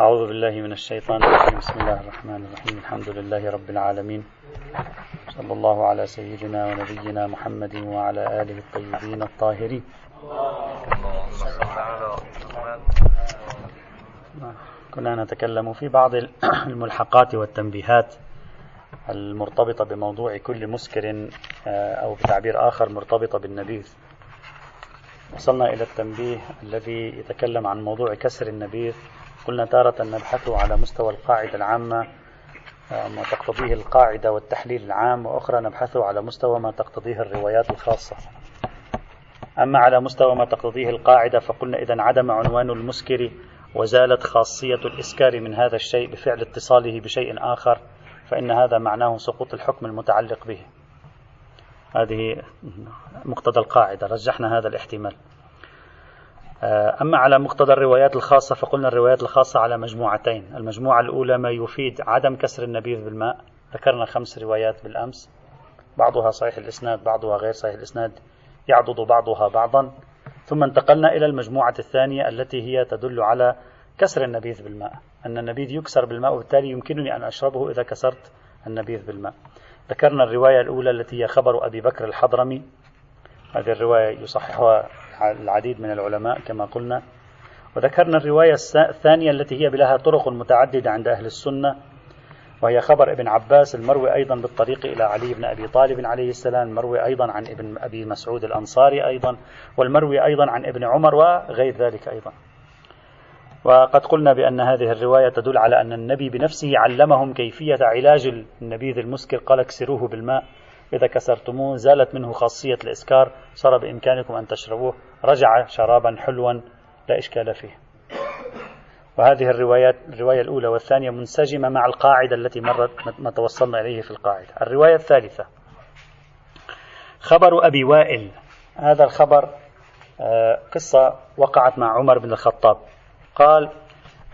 أعوذ بالله من الشيطان الرجيم. بسم الله الرحمن الرحيم. الحمد لله رب العالمين. صلى الله على سيدنا ونبينا محمد وعلى آله الطيبين الطاهرين. كنا نتكلم في بعض الملحقات والتنبيهات المرتبطة بموضوع كل مسكر آه، أو بتعبير آخر مرتبطة بالنبيذ. وصلنا إلى التنبيه الذي يتكلم عن موضوع كسر النبيذ. قلنا تارة نبحث على مستوى القاعدة العامة آه، ما تقتضيه القاعدة والتحليل العام وأخرى نبحث على مستوى ما تقتضيه الروايات الخاصة. أما على مستوى ما تقتضيه القاعدة فقلنا إذا عدم عنوان المسكر وزالت خاصية الإسكار من هذا الشيء بفعل اتصاله بشيء آخر فإن هذا معناه سقوط الحكم المتعلق به. هذه مقتضى القاعدة رجحنا هذا الاحتمال. أما على مقتضى الروايات الخاصة فقلنا الروايات الخاصة على مجموعتين. المجموعة الأولى ما يفيد عدم كسر النبيذ بالماء. ذكرنا خمس روايات بالأمس. بعضها صحيح الإسناد بعضها غير صحيح الإسناد. يعضد بعضها بعضا. ثم انتقلنا إلى المجموعة الثانية التي هي تدل على كسر النبيذ بالماء. أن النبيذ يكسر بالماء وبالتالي يمكنني أن أشربه إذا كسرت النبيذ بالماء. ذكرنا الرواية الأولى التي هي خبر أبي بكر الحضرمي. هذه الرواية يصححها العديد من العلماء كما قلنا. وذكرنا الرواية الثانية التي هي بلها طرق متعددة عند أهل السنة وهي خبر ابن عباس المروي أيضا بالطريق إلى علي بن أبي طالب عليه السلام المروي أيضا عن ابن أبي مسعود الأنصاري أيضا والمروي أيضا عن ابن عمر وغير ذلك أيضا. وقد قلنا بأن هذه الرواية تدل على أن النبي بنفسه علمهم كيفية علاج النبيذ المسكر قال اكسروه بالماء. إذا كسرتموه زالت منه خاصية الإسكار صار بإمكانكم أن تشربوه. رجع شرابا حلوا لا إشكال فيه. وهذه الروايات الرواية الأولى والثانية منسجمة مع القاعدة التي مرت ما توصلنا إليه في القاعدة. الرواية الثالثة. خبر أبي وائل. هذا الخبر آه، قصة وقعت مع عمر بن الخطاب. قال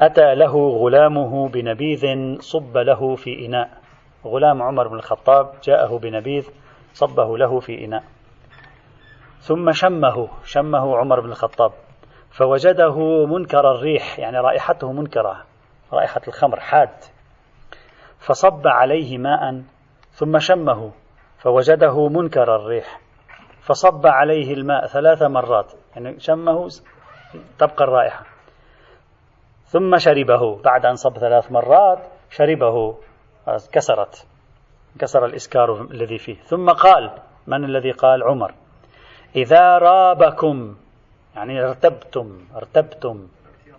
أتى له غلامه بنبيذ صب له في إناء. غلام عمر بن الخطاب جاءه بنبيذ صبه له في إناء. ثم شمه شمه عمر بن الخطاب فوجده منكر الريح يعني رائحته منكرة رائحة الخمر حاد فصب عليه ماء ثم شمه فوجده منكر الريح فصب عليه الماء ثلاث مرات يعني شمه تبقى الرائحة ثم شربه بعد أن صب ثلاث مرات شربه. كسرت كسر الإسكار الذي فيه. ثم قال من الذي قال؟ عمر. إذا رابكم يعني ارتبتم ارتبتم.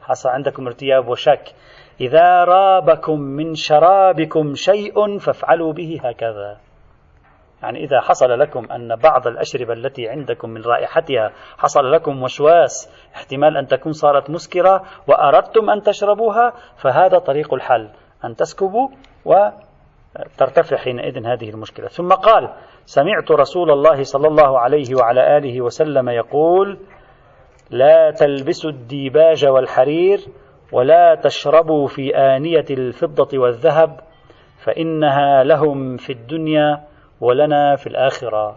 حصل عندكم ارتياب وشك. إذا رابكم من شرابكم شيء فافعلوا به هكذا. يعني إذا حصل لكم أن بعض الأشربة التي عندكم من رائحتها حصل لكم وشواس احتمال أن تكون صارت مسكرة وأردتم أن تشربوها فهذا طريق الحل. أن تسكبوا وترتفع حينئذ هذه المشكلة. ثم قال سمعت رسول الله صلى الله عليه وعلى آله وسلم يقول لا تلبسوا الديباج والحرير ولا تشربوا في آنية الفضة والذهب فإنها لهم في الدنيا ولنا في الآخرة.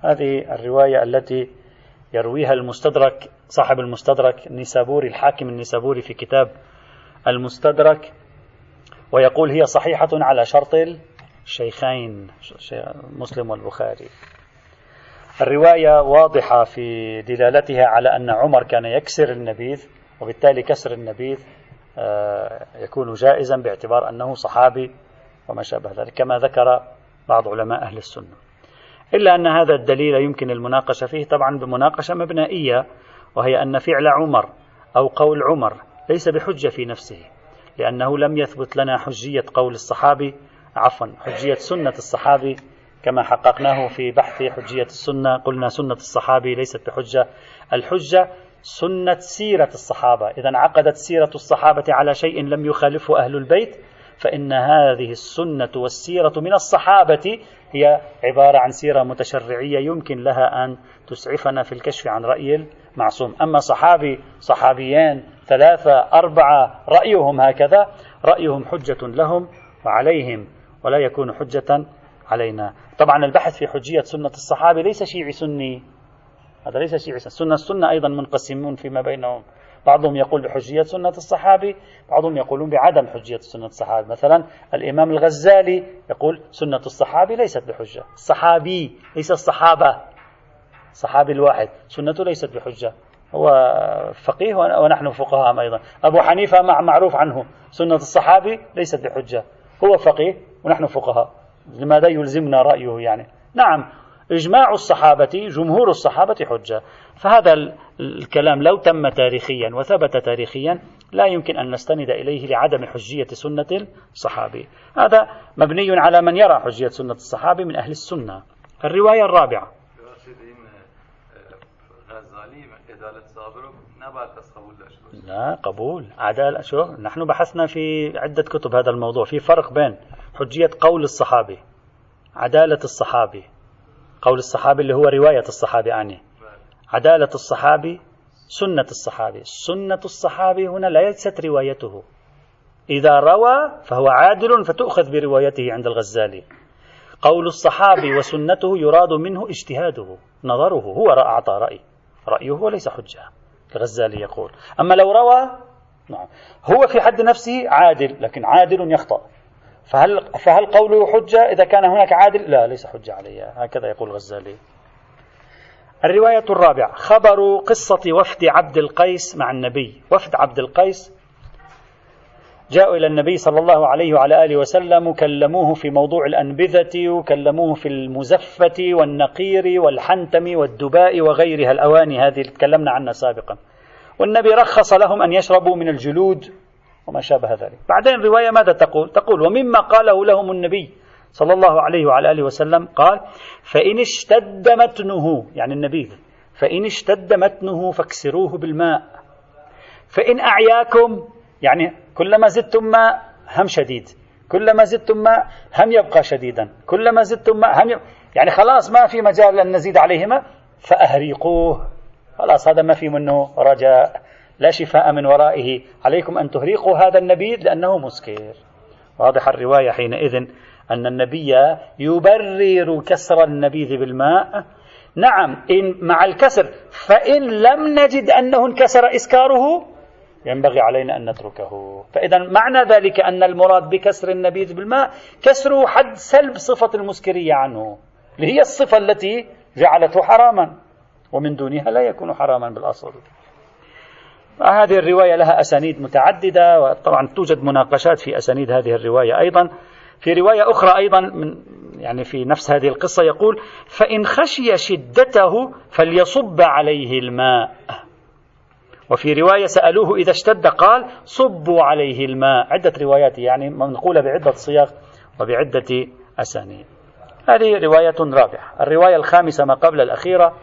هذه الرواية التي يرويها المستدرك صاحب المستدرك النسابوري الحاكم النسابوري في كتاب المستدرك. ويقول هي صحيحة على شرط الشيخين مسلم والبخاري. الرواية واضحة في دلالتها على أن عمر كان يكسر النبيذ وبالتالي كسر النبيذ آه، يكون جائزا باعتبار أنه صحابي وما شابه ذلك كما ذكر بعض علماء أهل السنة. إلا أن هذا الدليل يمكن المناقشة فيه طبعا بمناقشة مبنائية وهي أن فعل عمر أو قول عمر ليس بحجة في نفسه. لأنه لم يثبت لنا حجية قول الصحابي عفوا حجية سنة الصحابي كما حققناه في بحث حجية السنة. قلنا سنة الصحابي ليست بحجة الحجة سنة سيرة الصحابة. إذا عقدت سيرة الصحابة على شيء لم يخالفه أهل البيت فإن هذه السنة والسيرة من الصحابة هي عبارة عن سيرة متشرعية يمكن لها أن تسعفنا في الكشف عن رأي المعصوم. أما صحابي صحابيان ثلاثة أربعة رأيهم هكذا. رأيهم حجة لهم وعليهم ولا يكون حجة علينا. طبعا البحث في حجية سنة الصحابة ليس شيعي سني. هذا ليس شيعي سنة السنة أيضا منقسمون فيما بينهم. بعضهم يقول بحجية سنة الصحابي بعضهم يقولون بعدم حجية سنة الصحابي مثلا الإمام الغزالي يقول سنة الصحابي ليست بحجة. الصحابي ليس الصحابة. الصحابي الواحد. سنته ليست بحجة. هو فقيه ونحن فقهاء أيضا. أبو حنيفة مع معروف عنه. سنة الصحابي ليست بحجة. هو فقيه ونحن فقهاء. لماذا يلزمنا رأيه يعني؟ نعم إجماع الصحابة جمهور الصحابة حجة. فهذا الكلام لو تم تاريخيا وثبت تاريخيا لا يمكن أن نستند إليه لعدم حجية سنة الصحابي. هذا مبني على من يرى حجية سنة الصحابي من أهل السنة. الرواية الرابعة. لا قبول. عدالة شو؟ نحن بحثنا في عدة كتب هذا الموضوع. في فرق بين حجية قول الصحابي عدالة الصحابي. قول الصحابي اللي هو رواية الصحابي أعني عدالة الصحابي سنة الصحابي. سنة الصحابي هنا ليست روايته. إذا روى فهو عادل فتؤخذ بروايته عند الغزالي. قول الصحابي وسنته يراد منه اجتهاده نظره. هو أعطى رأي. رأيه وليس حجة. الغزالي يقول. أما لو روى نعم هو في حد نفسه عادل لكن عادل يخطأ. فهل فهل قوله حجة إذا كان هناك عادل؟ لا ليس حجة عليه هكذا يقول الغزالي. الرواية الرابعة خبر قصة وفد عبد القيس مع النبي، وفد عبد القيس جاءوا إلى النبي صلى الله عليه وعلى آله وسلم وكلموه في موضوع الأنبذة وكلموه في المزفة والنقير والحنتم والدباء وغيرها الأواني هذه اللي تكلمنا عنها سابقا. والنبي رخص لهم أن يشربوا من الجلود وما شابه ذلك. بعدين الرواية ماذا تقول؟ تقول ومما قاله لهم النبي صلى الله عليه وعلى آله وسلم قال فإن اشتد متنه يعني النبيذ فإن اشتد متنه فاكسروه بالماء فإن أعياكم يعني كلما زدتم ماء هم شديد. كلما زدتم ماء هم يبقى شديدا. كلما زدتم ماء هم يبقى يعني خلاص ما في مجال أن نزيد عليهما فأهريقوه. خلاص هذا ما في منه رجاء. لا شفاء من ورائه. عليكم أن تهريقوا هذا النبيذ لأنه مسكر. واضح الرواية حينئذ أن النبي يبرر كسر النبيذ بالماء. نعم إن مع الكسر فإن لم نجد أنه انكسر إسكاره ينبغي علينا أن نتركه. فإذا معنى ذلك أن المراد بكسر النبيذ بالماء كسره حد سلب صفة المسكرية عنه اللي هي الصفة التي جعلته حراما ومن دونها لا يكون حراما بالأصل. هذه الرواية لها أسانيد متعددة وطبعا توجد مناقشات في أسانيد هذه الرواية أيضا. في رواية أخرى أيضا من يعني في نفس هذه القصة يقول فإن خشي شدته فليصب عليه الماء. وفي رواية سألوه إذا اشتد قال صبوا عليه الماء. عدة روايات يعني منقولة بعدة صيغ وبعدة أسانيد. هذه رواية رابعة. الرواية الخامسة ما قبل الأخيرة.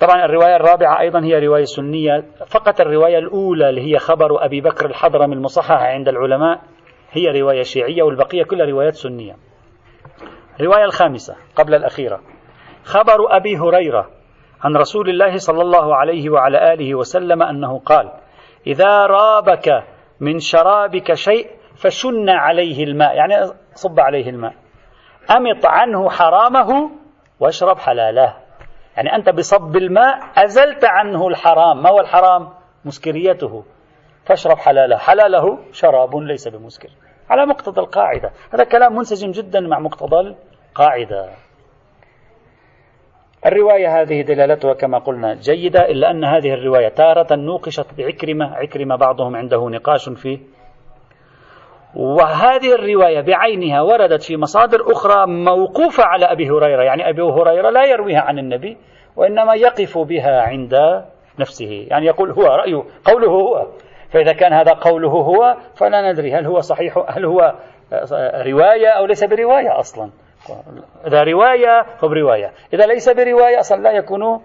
طبعا الرواية الرابعة أيضا هي رواية سنية. فقط الرواية الأولى اللي هي خبر أبي بكر الحضرمي المصحح عند العلماء هي رواية شيعية والبقية كلها روايات سنية. الرواية الخامسة قبل الأخيرة. خبر أبي هريرة عن رسول الله صلى الله عليه وعلى آله وسلم أنه قال إذا رابك من شرابك شيء فشن عليه الماء. يعني صب عليه الماء. أمط عنه حرامه واشرب حلاله. يعني أنت بصب الماء أزلت عنه الحرام. ما هو الحرام؟ مسكريته. فاشرب حلاله. حلاله شراب ليس بمسكر. على مقتضى القاعدة. هذا كلام منسجم جدا مع مقتضى القاعدة. الرواية هذه دلالتها كما قلنا جيدة إلا أن هذه الرواية تارة نوقشت بعكرمة عكرمة بعضهم عنده نقاش فيه وهذه الرواية بعينها وردت في مصادر أخرى موقوفة على أبي هريرة يعني أبي هريرة لا يرويها عن النبي وإنما يقف بها عند نفسه يعني يقول هو رأيه قوله هو فإذا كان هذا قوله هو فلا ندري هل هو صحيح هل هو رواية أو ليس برواية أصلا. إذا رواية هو برواية. إذا ليس برواية أصلا لا يكون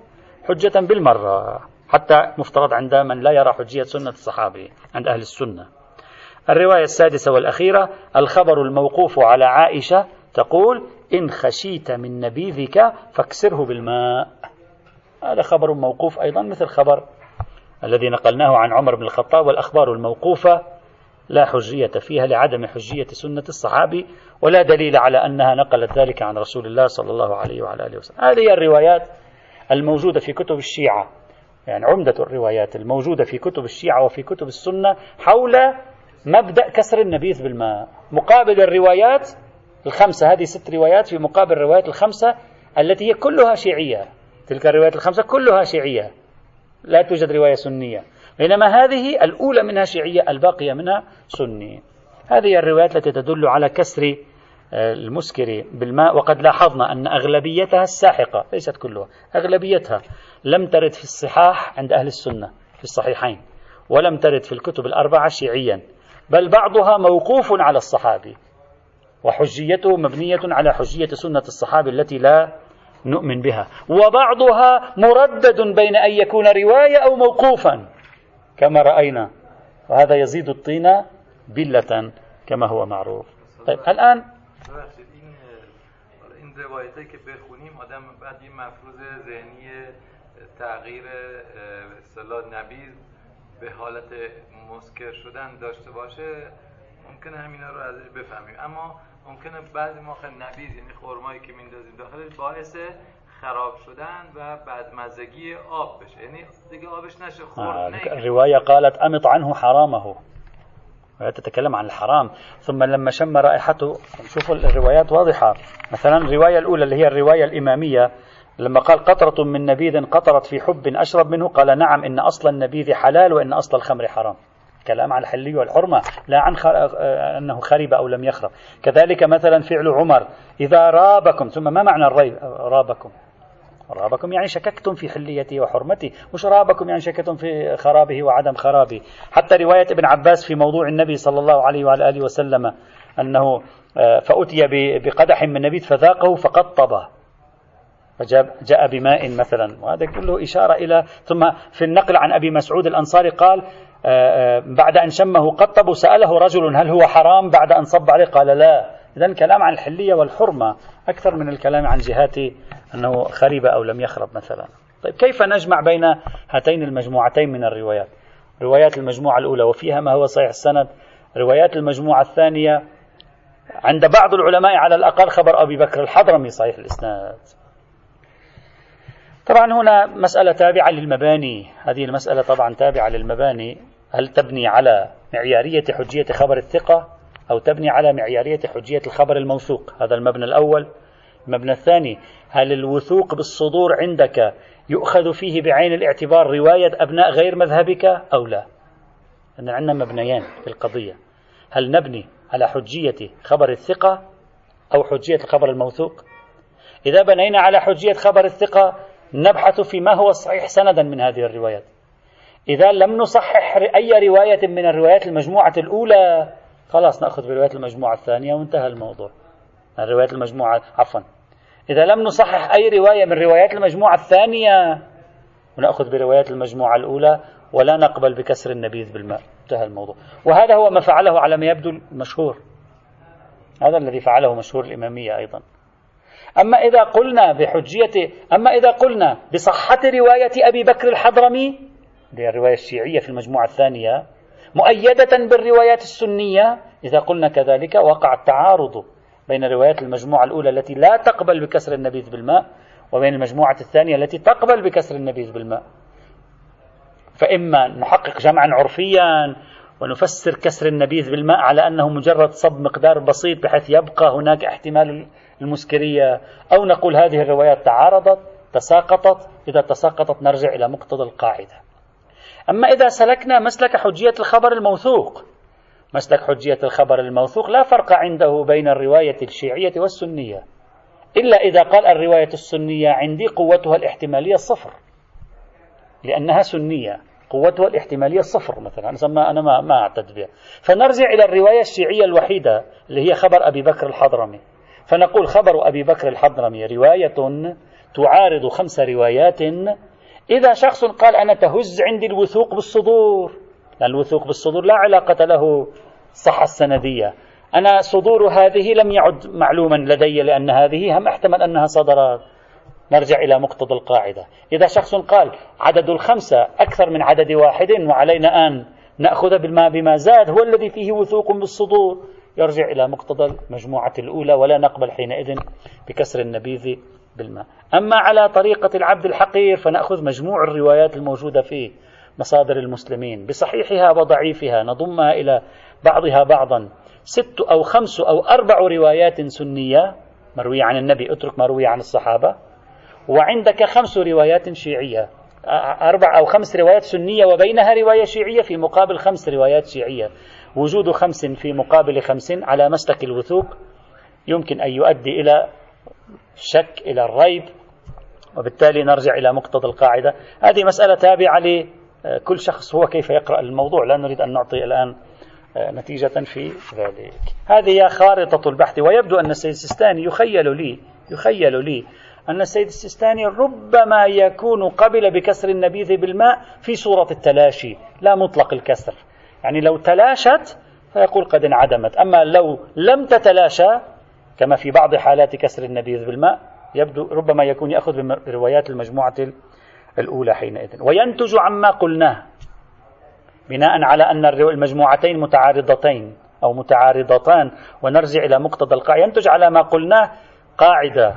حجة بالمرة حتى مفترض عند من لا يرى حجية سنة الصحابي عند أهل السنة. الرواية السادسة والأخيرة الخبر الموقوف على عائشة تقول إن خشيت من نبيذك فاكسره بالماء. هذا خبر موقوف أيضا مثل خبر الذي نقلناه عن عمر بن الخطاب والأخبار الموقوفة لا حجية فيها لعدم حجية سنة الصحابي ولا دليل على أنها نقلت ذلك عن رسول الله صلى الله عليه وعلى آله وسلم. هذه الروايات الموجودة في كتب الشيعة. يعني عمدة الروايات الموجودة في كتب الشيعة وفي كتب السنة حول مبدأ كسر النبيذ بالماء. مقابل الروايات الخمسة هذه ست روايات في مقابل الروايات الخمسة التي هي كلها شيعية. تلك الروايات الخمسة كلها شيعية. لا توجد رواية سنية. بينما هذه الأولى منها شيعية الباقية منها سني. هذه الروايات التي تدل على كسر آه، المسكر بالماء وقد لاحظنا أن أغلبيتها الساحقة ليست كلها أغلبيتها لم ترد في الصحاح عند أهل السنة في الصحيحين ولم ترد في الكتب الأربعة شيعيا بل بعضها موقوف على الصحابي وحجيته مبنية على حجية سنة الصحابي التي لا نؤمن بها وبعضها مردد بين أن يكون رواية أو موقوفا. كما رأينا. وهذا يزيد الطين بلة كما هو معروف. طيب الآن که بخونیم آدم بعد مفروض ذهنی تغییر اصطلاح نبیز به حالت مسکر شدن داشته باشه ممکنه همینا رو ازش بفهمیم. اما ممکنه بعضی موقع نبیز یعنی خرمایی که میندازیم داخلش باعث خراب شدن و بدمزگی آب بشه. یعنی دیگه آبش نشه خورد الرواية قالت أمط عنه حرامه. تتكلم عن الحرام. ثم لما شم رائحته شوفوا الروايات واضحة. مثلا الرواية الأولى اللي هي الرواية الإمامية لما قال قطرة من نبيذ قطرت في حب أشرب منه قال نعم إن أصل النبيذ حلال وإن أصل الخمر حرام. كلام عن الحلية والحرمة لا عن أنه خرب أو لم يخرب. كذلك مثلا فعل عمر إذا رابكم ثم ما معنى الريب؟ رابكم. رابكم يعني شككتم في حليته وحرمته مش رابكم يعني شككتم في خرابه وعدم خرابه. حتى رواية ابن عباس في موضوع النبي صلى الله عليه وعلى آله وسلم أنه آه، فأتي بقدح من نبيذ فذاقه فقطبه. فجاء بماء مثلا. وهذا كله إشارة إلى ثم في النقل عن أبي مسعود الأنصاري قال آه، آه، بعد أن شمه قطب سأله رجل هل هو حرام بعد أن صب عليه؟ قال لا. إذا الكلام عن الحلية والحرمة أكثر من الكلام عن جهات أنه خرب أو لم يخرب مثلا. طيب كيف نجمع بين هاتين المجموعتين من الروايات؟ روايات المجموعة الأولى وفيها ما هو صحيح السند. روايات المجموعة الثانية عند بعض العلماء على الأقل خبر أبي بكر الحضرمي صحيح الإسناد. طبعا هنا مسألة تابعة للمباني. هذه المسألة طبعا تابعة للمباني. هل تبني على معيارية حجية خبر الثقة أو تبني على معيارية حجية الخبر الموثوق؟ هذا المبنى الأول. المبنى الثاني. هل الوثوق بالصدور عندك يؤخذ فيه بعين الاعتبار رواية أبناء غير مذهبك أو لا؟ أن عندنا مبنيان في القضية. هل نبني على حجية خبر الثقة أو حجية الخبر الموثوق؟ إذا بنينا على حجية خبر الثقة نبحث في ما هو الصحيح سندا من هذه الروايات. إذا لم نصحح أي رواية من الروايات المجموعة الأولى خلاص نأخذ برواية المجموعة الثانية وانتهى الموضوع. الروايات المجموعة عفوا. إذا لم نصحح أي رواية من روايات المجموعة الثانية ونأخذ بروايات المجموعة الأولى ولا نقبل بكسر النبيذ بالماء. انتهى الموضوع. وهذا هو ما فعله على ما يبدو المشهور. هذا الذي فعله مشهور الإمامية أيضا. أما إذا قلنا بحجية أما إذا قلنا بصحة رواية أبي بكر الحضرمي هي الرواية الشيعية في المجموعة الثانية مؤيدة بالروايات السنية إذا قلنا كذلك وقع التعارض بين روايات المجموعة الأولى التي لا تقبل بكسر النبيذ بالماء وبين المجموعة الثانية التي تقبل بكسر النبيذ بالماء. فإما نحقق جمعا عرفيا ونفسر كسر النبيذ بالماء على أنه مجرد صب مقدار بسيط بحيث يبقى هناك احتمال المسكرية أو نقول هذه الروايات تعارضت تساقطت. إذا تساقطت نرجع إلى مقتضى القاعدة. أما إذا سلكنا مسلك حجية الخبر الموثوق مسلك حجية الخبر الموثوق لا فرق عنده بين الرواية الشيعية والسنية إلا إذا قال الرواية السنية عندي قوتها الاحتمالية صفر لأنها سنية قوتها الاحتمالية صفر مثلا أنا أنا ما, ما أعتد بها. فنرجع إلى الرواية الشيعية الوحيدة اللي هي خبر أبي بكر الحضرمي. فنقول خبر أبي بكر الحضرمي رواية تعارض خمس روايات. إذا شخص قال أنا تهز عندي الوثوق بالصدور الوثوق بالصدور لا علاقة له الصحة السندية أنا صدور هذه لم يعد معلوما لدي لأن هذه هم احتمل أنها صدرات نرجع إلى مقتضى القاعدة. إذا شخص قال عدد الخمسة أكثر من عدد واحد وعلينا أن نأخذ بالما بما زاد هو الذي فيه وثوق بالصدور. يرجع إلى مقتضى المجموعة الأولى ولا نقبل حينئذ بكسر النبيذ بالماء. أما على طريقة العبد الحقير فنأخذ مجموع الروايات الموجودة في مصادر المسلمين. بصحيحها وضعيفها نضمها إلى بعضها بعضا. ست أو خمس أو أربع روايات سنية مروية عن النبي اترك مروية عن الصحابة. وعندك خمس روايات شيعية. أربع أو خمس روايات سنية وبينها رواية شيعية في مقابل خمس روايات شيعية. وجود خمس في مقابل خمس على مسلك الوثوق يمكن أن يؤدي إلى الشك إلى الريب. وبالتالي نرجع إلى مقتضى القاعدة. هذه مسألة تابعة لكل شخص هو كيف يقرأ الموضوع. لا نريد أن نعطي الآن نتيجة في ذلك. هذه هي خارطة البحث. ويبدو أن السيد السيستاني يخيل لي يخيل لي أن السيد السيستاني ربما يكون قبل بكسر النبيذ بالماء في صورة التلاشي لا مطلق الكسر. يعني لو تلاشت فيقول قد انعدمت. أما لو لم تتلاشى كما في بعض حالات كسر النبيذ بالماء يبدو ربما يكون يأخذ بروايات المجموعة الأولى حينئذ. وينتج عما قلناه بناء على أن المجموعتين متعارضتين أو متعارضتان ونرجع إلى مقتضى القاعدة. ينتج على ما قلناه قاعدة.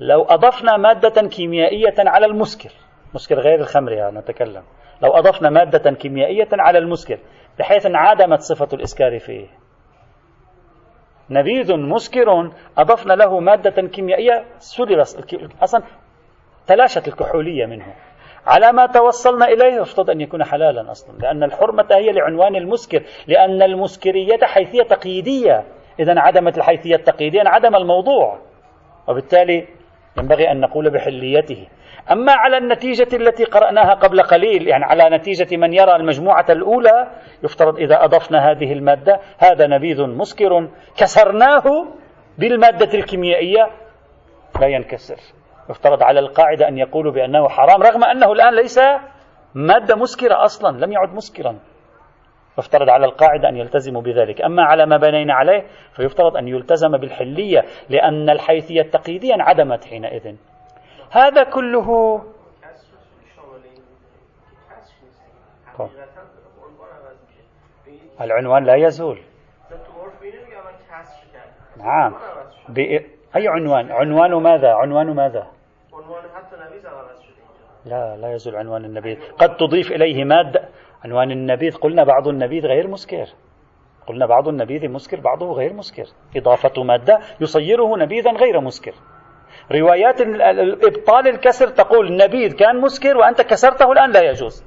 لو أضفنا مادة كيميائية على المسكر مسكر غير الخمر يعني نتكلم. لو أضفنا مادة كيميائية على المسكر بحيث انعدمت صفة الإسكار فيه. نبيذ مسكر أضفنا له مادة كيميائية سلب أصلا تلاشت الكحولية منه. على ما توصلنا إليه يفترض أن يكون حلالا أصلا لأن الحرمة هي لعنوان المسكر لأن المسكرية حيثية تقييدية. إذا انعدمت الحيثية التقييدية انعدم الموضوع. وبالتالي ينبغي أن نقول بحليته. أما على النتيجة التي قرأناها قبل قليل يعني على نتيجة من يرى المجموعة الأولى يفترض إذا أضفنا هذه المادة هذا نبيذ مسكر كسرناه بالمادة الكيميائية لا ينكسر. يفترض على القاعدة أن يقولوا بأنه حرام رغم أنه الآن ليس مادة مسكرة أصلا لم يعد مسكرا. يفترض على القاعدة أن يلتزموا بذلك. أما على ما بنينا عليه فيفترض أن يلتزم بالحلية لأن الحيثية التقييدية انعدمت حينئذ. هذا كله العنوان لا يزول. نعم. أي عنوان؟ عنوان ماذا؟ عنوان ماذا؟ لا لا يزول عنوان النبيذ. قد تضيف إليه مادة. عنوان النبيذ قلنا بعض النبيذ غير مسكر. قلنا بعض النبيذ مسكر بعضه غير مسكر. إضافة مادة يصيره نبيذا غير مسكر. روايات إبطال الكسر تقول النبيذ كان مسكر وأنت كسرته الآن لا يجوز.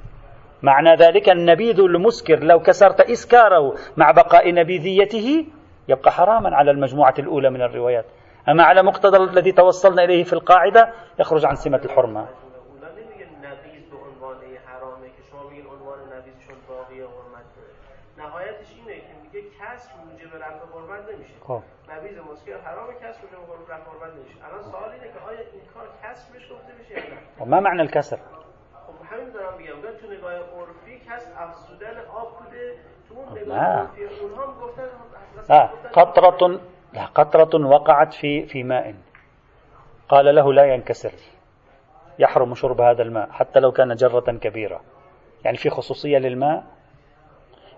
معنى ذلك النبيذ المسكر لو كسرت إسكاره مع بقاء نبيذيته يبقى حراما على المجموعة الأولى من الروايات. أما على مقتضى الذي توصلنا إليه في القاعدة يخرج عن سمة الحرمة. خب. نبیذ مسکر حرام کسر میشه قربت نمیشه الان سوال اینه که آیا این کار کسرش گفته میشه یا نه ما معنى الكسر؟ خب همین دارم میگم. تو نگاه عرفی کسر افزودن آب بوده تو اون نگاه عرفی اونها هم گفتن قطرة وقعت في في ماء. قال له لا ينكسر. يحرم شرب هذا الماء حتى لو كان جرة كبيرة. يعني في خصوصية للماء.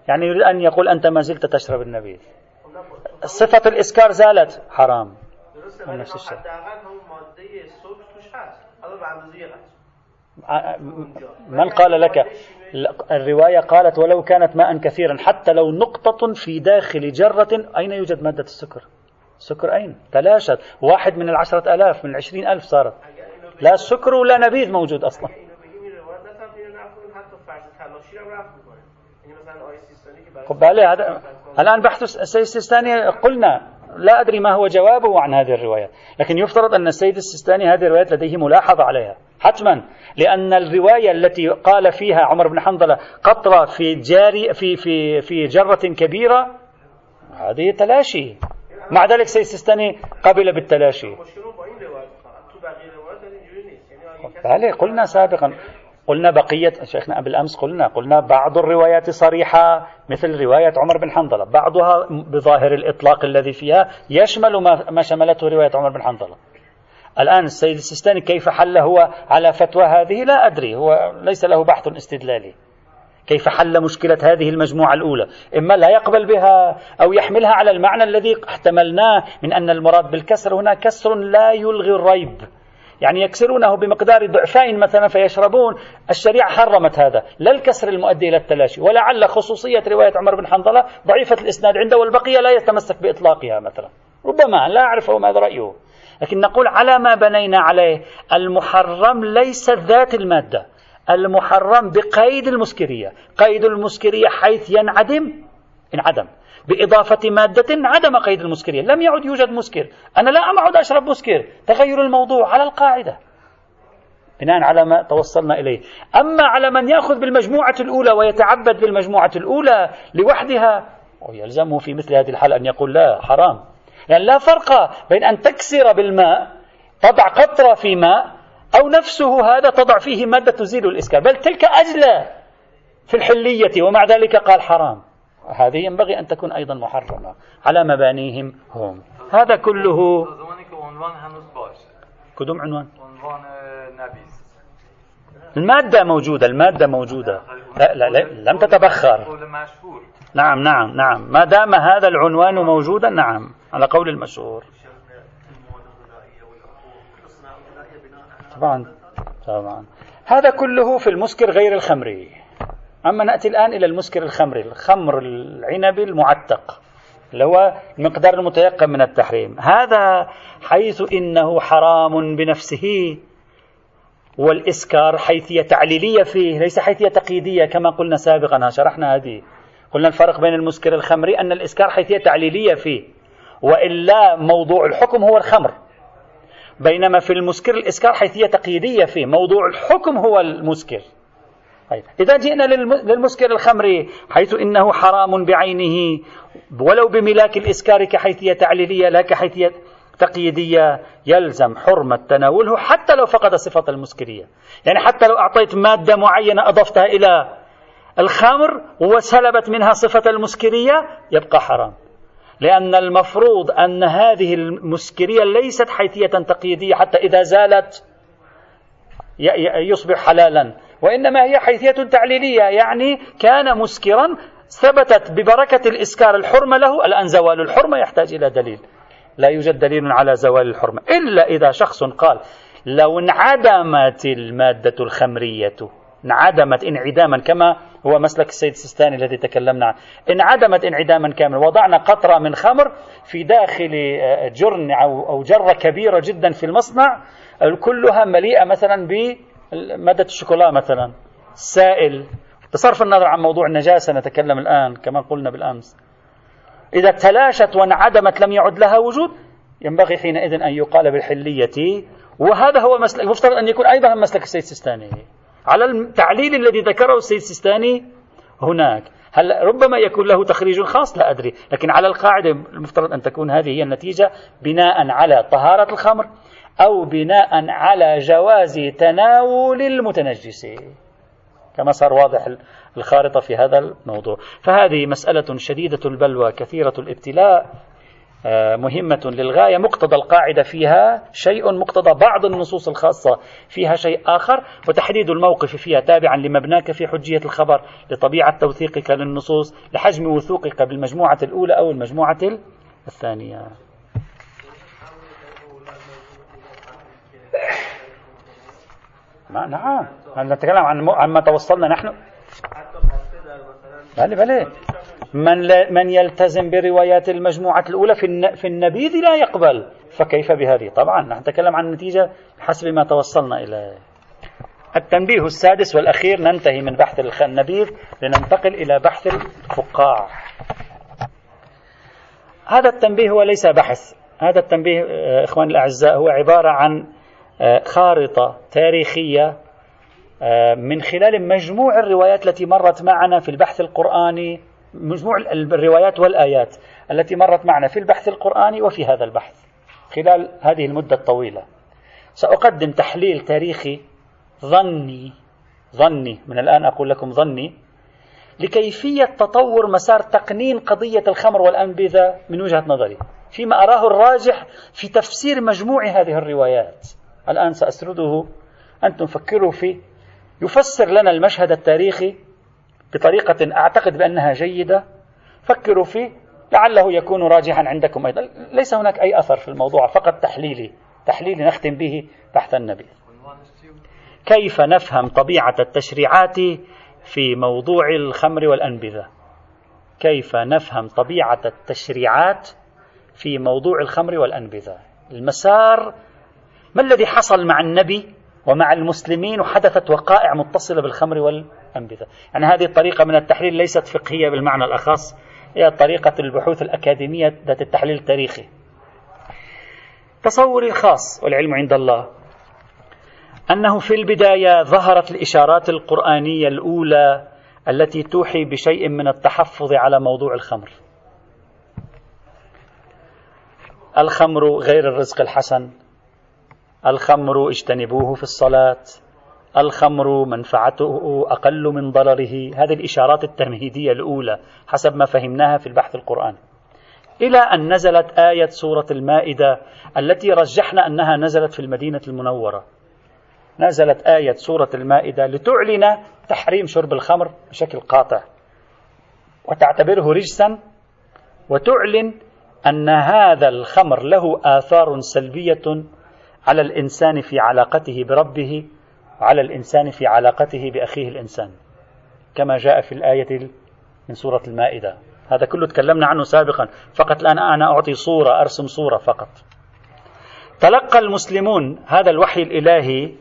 يعني يريد أن يقول أنت ما زلت تشرب النبيذ. صفة الإسكار زالت. حرام. نفس الشيء. من قال لك؟ الرواية قالت ولو كانت ماء كثيرا حتى لو نقطة في داخل جرة أين يوجد مادة السكر؟ السكر أين؟ تلاشت. واحد من العشرة ألاف من العشرين ألف صارت. لا سكر ولا نبيذ موجود أصلا. خب هذا الآن بحث السيد السيستاني قلنا لا أدري ما هو جوابه عن هذه الرواية. لكن يفترض أن السيد السيستاني هذه الروايات لديه ملاحظة عليها. حتما لأن الرواية التي قال فيها عمر بن حنظلة قطرة في جاري في في في جرة كبيرة هذه تلاشي. مع ذلك السيد السيستاني قبل بالتلاشي. بله قلنا سابقا. قلنا بقية شيخنا بالأمس قلنا قلنا بعض الروايات صريحة مثل رواية عمر بن حنظلة. بعضها بظاهر الإطلاق الذي فيها يشمل ما شملته رواية عمر بن حنظلة. الآن السيد السيستاني كيف حل هو على فتوى هذه؟ لا أدري هو ليس له بحث استدلالي. كيف حل مشكلة هذه المجموعة الأولى؟ إما لا يقبل بها أو يحملها على المعنى الذي احتملناه من أن المراد بالكسر هنا كسر لا يلغي الريب. يعني يكسرونه بمقدار ضعفين مثلا فيشربون. الشريعة حرمت هذا. لا الكسر المؤدي إلى التلاشي. ولعل خصوصية رواية عمر بن حنظلة ضعيفة الإسناد عنده والبقية لا يتمسك بإطلاقها مثلا. ربما لا أعرف ماذا رأيه. لكن نقول على ما بنينا عليه المحرم ليس ذات المادة. المحرم بقيد المسكرية. قيد المسكرية حيث ينعدم انعدم. بإضافة مادة عدم قيد المسكرية. لم يعد يوجد مسكر. أنا لا أعد أشرب مسكر. تغير الموضوع على القاعدة. بناء على ما توصلنا إليه. أما على من يأخذ بالمجموعة الأولى ويتعبد بالمجموعة الأولى لوحدها ويلزمه في مثل هذه الحالة أن يقول لا حرام. يعني لا فرق بين أن تكسر بالماء تضع قطرة في ماء أو نفسه هذا تضع فيه مادة تزيل الإسكار بل تلك أجلى في الحلية ومع ذلك قال حرام. هذه ينبغي أن تكون أيضا محرمة على مبانيهم هم. هذا كله كدوم عنوان؟ المادة موجودة المادة موجودة. لا لا, لا لم تتبخر. نعم نعم نعم. ما دام هذا العنوان موجودا نعم على قول المشهور. طبعا طبعا. هذا كله في المسكر غير الخمري. أما نأتي الآن إلى المسكر الخمري الخمر العنبي المعتق اللي هو المقدار المتيقن من التحريم. هذا حيث إنه حرام بنفسه والإسكار حيثية تعليلية فيه ليس حيثية تقييدية كما قلنا سابقا. شرحنا هذه. قلنا الفرق بين المسكر الخمري أن الإسكار حيثية تعليلية فيه وإلا موضوع الحكم هو الخمر. بينما في المسكر الإسكار حيثية تقييدية فيه موضوع الحكم هو المسكر. طيب إذا جئنا للمسكر الخمري حيث إنه حرام بعينه ولو بملاك الإسكار كحيثية تعليلية لا كحيثية تقييدية يلزم حرمة تناوله حتى لو فقد صفة المسكرية. يعني حتى لو أعطيت مادة معينة أضفتها إلى الخمر وسلبت منها صفة المسكرية يبقى حرام. لأن المفروض أن هذه المسكرية ليست حيثية تقييدية حتى إذا زالت يصبح حلالا. وإنما هي حيثية تعليلية يعني كان مسكرا ثبتت ببركة الإسكار الحرمة له الآن زوال الحرمة يحتاج إلى دليل. لا يوجد دليل على زوال الحرمة إلا إذا شخص قال لو انعدمت المادة الخمرية انعدمت انعداما كما هو مسلك السيد السيستاني الذي تكلمنا عنه. انعدمت انعداما كاملا. وضعنا قطرة من خمر في داخل آه، جرن أو جرة كبيرة جدا في المصنع كلها مليئة مثلا بمادة الشوكولا مثلا. سائل. بصرف النظر عن موضوع النجاسة نتكلم الآن كما قلنا بالأمس. إذا تلاشت وانعدمت لم يعد لها وجود ينبغي حينئذ أن يقال بالحلية. وهذا هو مسلك المفترض أن يكون أيضا مسلك السيد السيستاني. على التعليل الذي ذكره السيد السيستاني هناك. هل ربما يكون له تخريج خاص؟ لا أدري. لكن على القاعدة المفترض أن تكون هذه هي النتيجة بناء على طهارة الخمر أو بناء على جواز تناول المتنجس. كما صار واضح الخارطة في هذا الموضوع. فهذه مسألة شديدة البلوى كثيرة الابتلاء. مهمة للغاية. مقتضى القاعدة فيها شيء مقتضى بعض النصوص الخاصة فيها شيء آخر. وتحديد الموقف فيها تابعا لمبناك في حجية الخبر لطبيعة توثيقك للنصوص لحجم وثوقك بالمجموعة الأولى أو المجموعة الثانية. نعم. نتكلم عن عن ما توصلنا نحن؟ بلى بلى. من لا من يلتزم بروايات المجموعة الأولى في في النبيذ لا يقبل. فكيف بهذه؟ طبعا نحن نتكلم عن النتيجة حسب ما توصلنا إليه التنبيه السادس والأخير. ننتهي من بحث النبيذ لننتقل إلى بحث الفقاع. هذا التنبيه هو ليس بحث. هذا التنبيه آه، إخواني الأعزاء هو عبارة عن آه، خارطة تاريخية آه، من خلال مجموع الروايات التي مرت معنا في البحث القرآني مجموع الروايات والآيات التي مرت معنا في البحث القرآني وفي هذا البحث خلال هذه المدة الطويلة. سأقدم تحليل تاريخي ظني ظني من الآن أقول لكم ظني لكيفية تطور مسار تقنين قضية الخمر والأنبذة من وجهة نظري فيما أراه الراجح في تفسير مجموع هذه الروايات. الآن سأسرده أنتم فكروا فيه. يفسر لنا المشهد التاريخي بطريقة أعتقد بأنها جيدة. فكروا فيه لعله يكون راجحا عندكم أيضا. ليس هناك أي أثر في الموضوع فقط تحليلي. تحليلي نختم به بحث النبي. كيف نفهم طبيعة التشريعات في موضوع الخمر والأنبذة؟ كيف نفهم طبيعة التشريعات في موضوع الخمر والأنبذة؟ المسار ما الذي حصل مع النبي ومع المسلمين وحدثت وقائع متصلة بالخمر يعني هذه الطريقة من التحليل ليست فقهية بالمعنى الأخص هي طريقة البحوث الأكاديمية ذات التحليل التاريخي. تصوري الخاص والعلم عند الله. أنه في البداية ظهرت الإشارات القرآنية الأولى التي توحي بشيء من التحفظ على موضوع الخمر. الخمر غير الرزق الحسن. الخمر اجتنبوه في الصلاة. الخمر منفعته أقل من ضرره. هذه الإشارات التمهيدية الأولى حسب ما فهمناها في البحث القرآني إلى أن نزلت آية سورة المائدة التي رجحنا أنها نزلت في المدينة المنورة. نزلت آية سورة المائدة لتعلن تحريم شرب الخمر بشكل قاطع وتعتبره رجسا وتعلن أن هذا الخمر له آثار سلبية على الإنسان في علاقته بربه وعلى الإنسان في علاقته بأخيه الإنسان كما جاء في الآية من سورة المائدة. هذا كله تكلمنا عنه سابقا. فقط الآن أنا أعطي صورة أرسم صورة فقط. تلقى المسلمون هذا الوحي الإلهي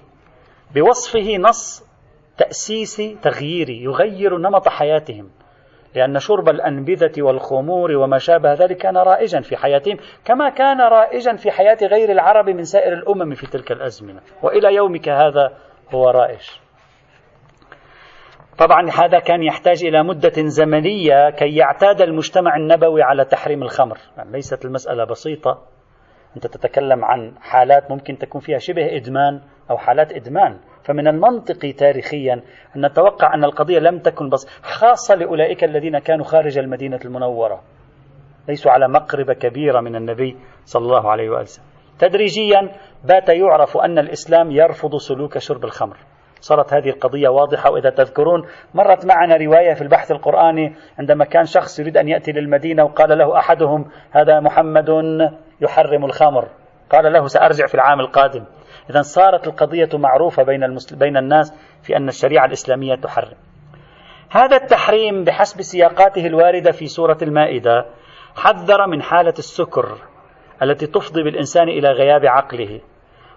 بوصفه نص تأسيسي تغييري يغير نمط حياتهم لأن شرب الأنبذة والخمور وما شابه ذلك كان رائجا في حياتهم كما كان رائجا في حياة غير العرب من سائر الأمم في تلك الأزمنة. وإلى يومك هذا هو رائج. طبعا هذا كان يحتاج إلى مدة زمنية كي يعتاد المجتمع النبوي على تحريم الخمر. يعني ليست المسألة بسيطة. أنت تتكلم عن حالات ممكن تكون فيها شبه إدمان أو حالات إدمان. فمن المنطقي تاريخيا أن نتوقع أن القضية لم تكن بس خاصة لأولئك الذين كانوا خارج المدينة المنورة. ليسوا على مقربة كبيرة من النبي صلى الله عليه وسلم. تدريجيا بات يعرف أن الإسلام يرفض سلوك شرب الخمر. صارت هذه القضية واضحة وإذا تذكرون مرت معنا رواية في البحث القرآني عندما كان شخص يريد أن يأتي للمدينة وقال له أحدهم هذا محمد يحرم الخمر. قال له سأرجع في العام القادم. إذا صارت القضية معروفة بين, المسل... بين الناس في أن الشريعة الإسلامية تحرم. هذا التحريم بحسب سياقاته الواردة في سورة المائدة حذر من حالة السكر. التي تفضي بالإنسان إلى غياب عقله.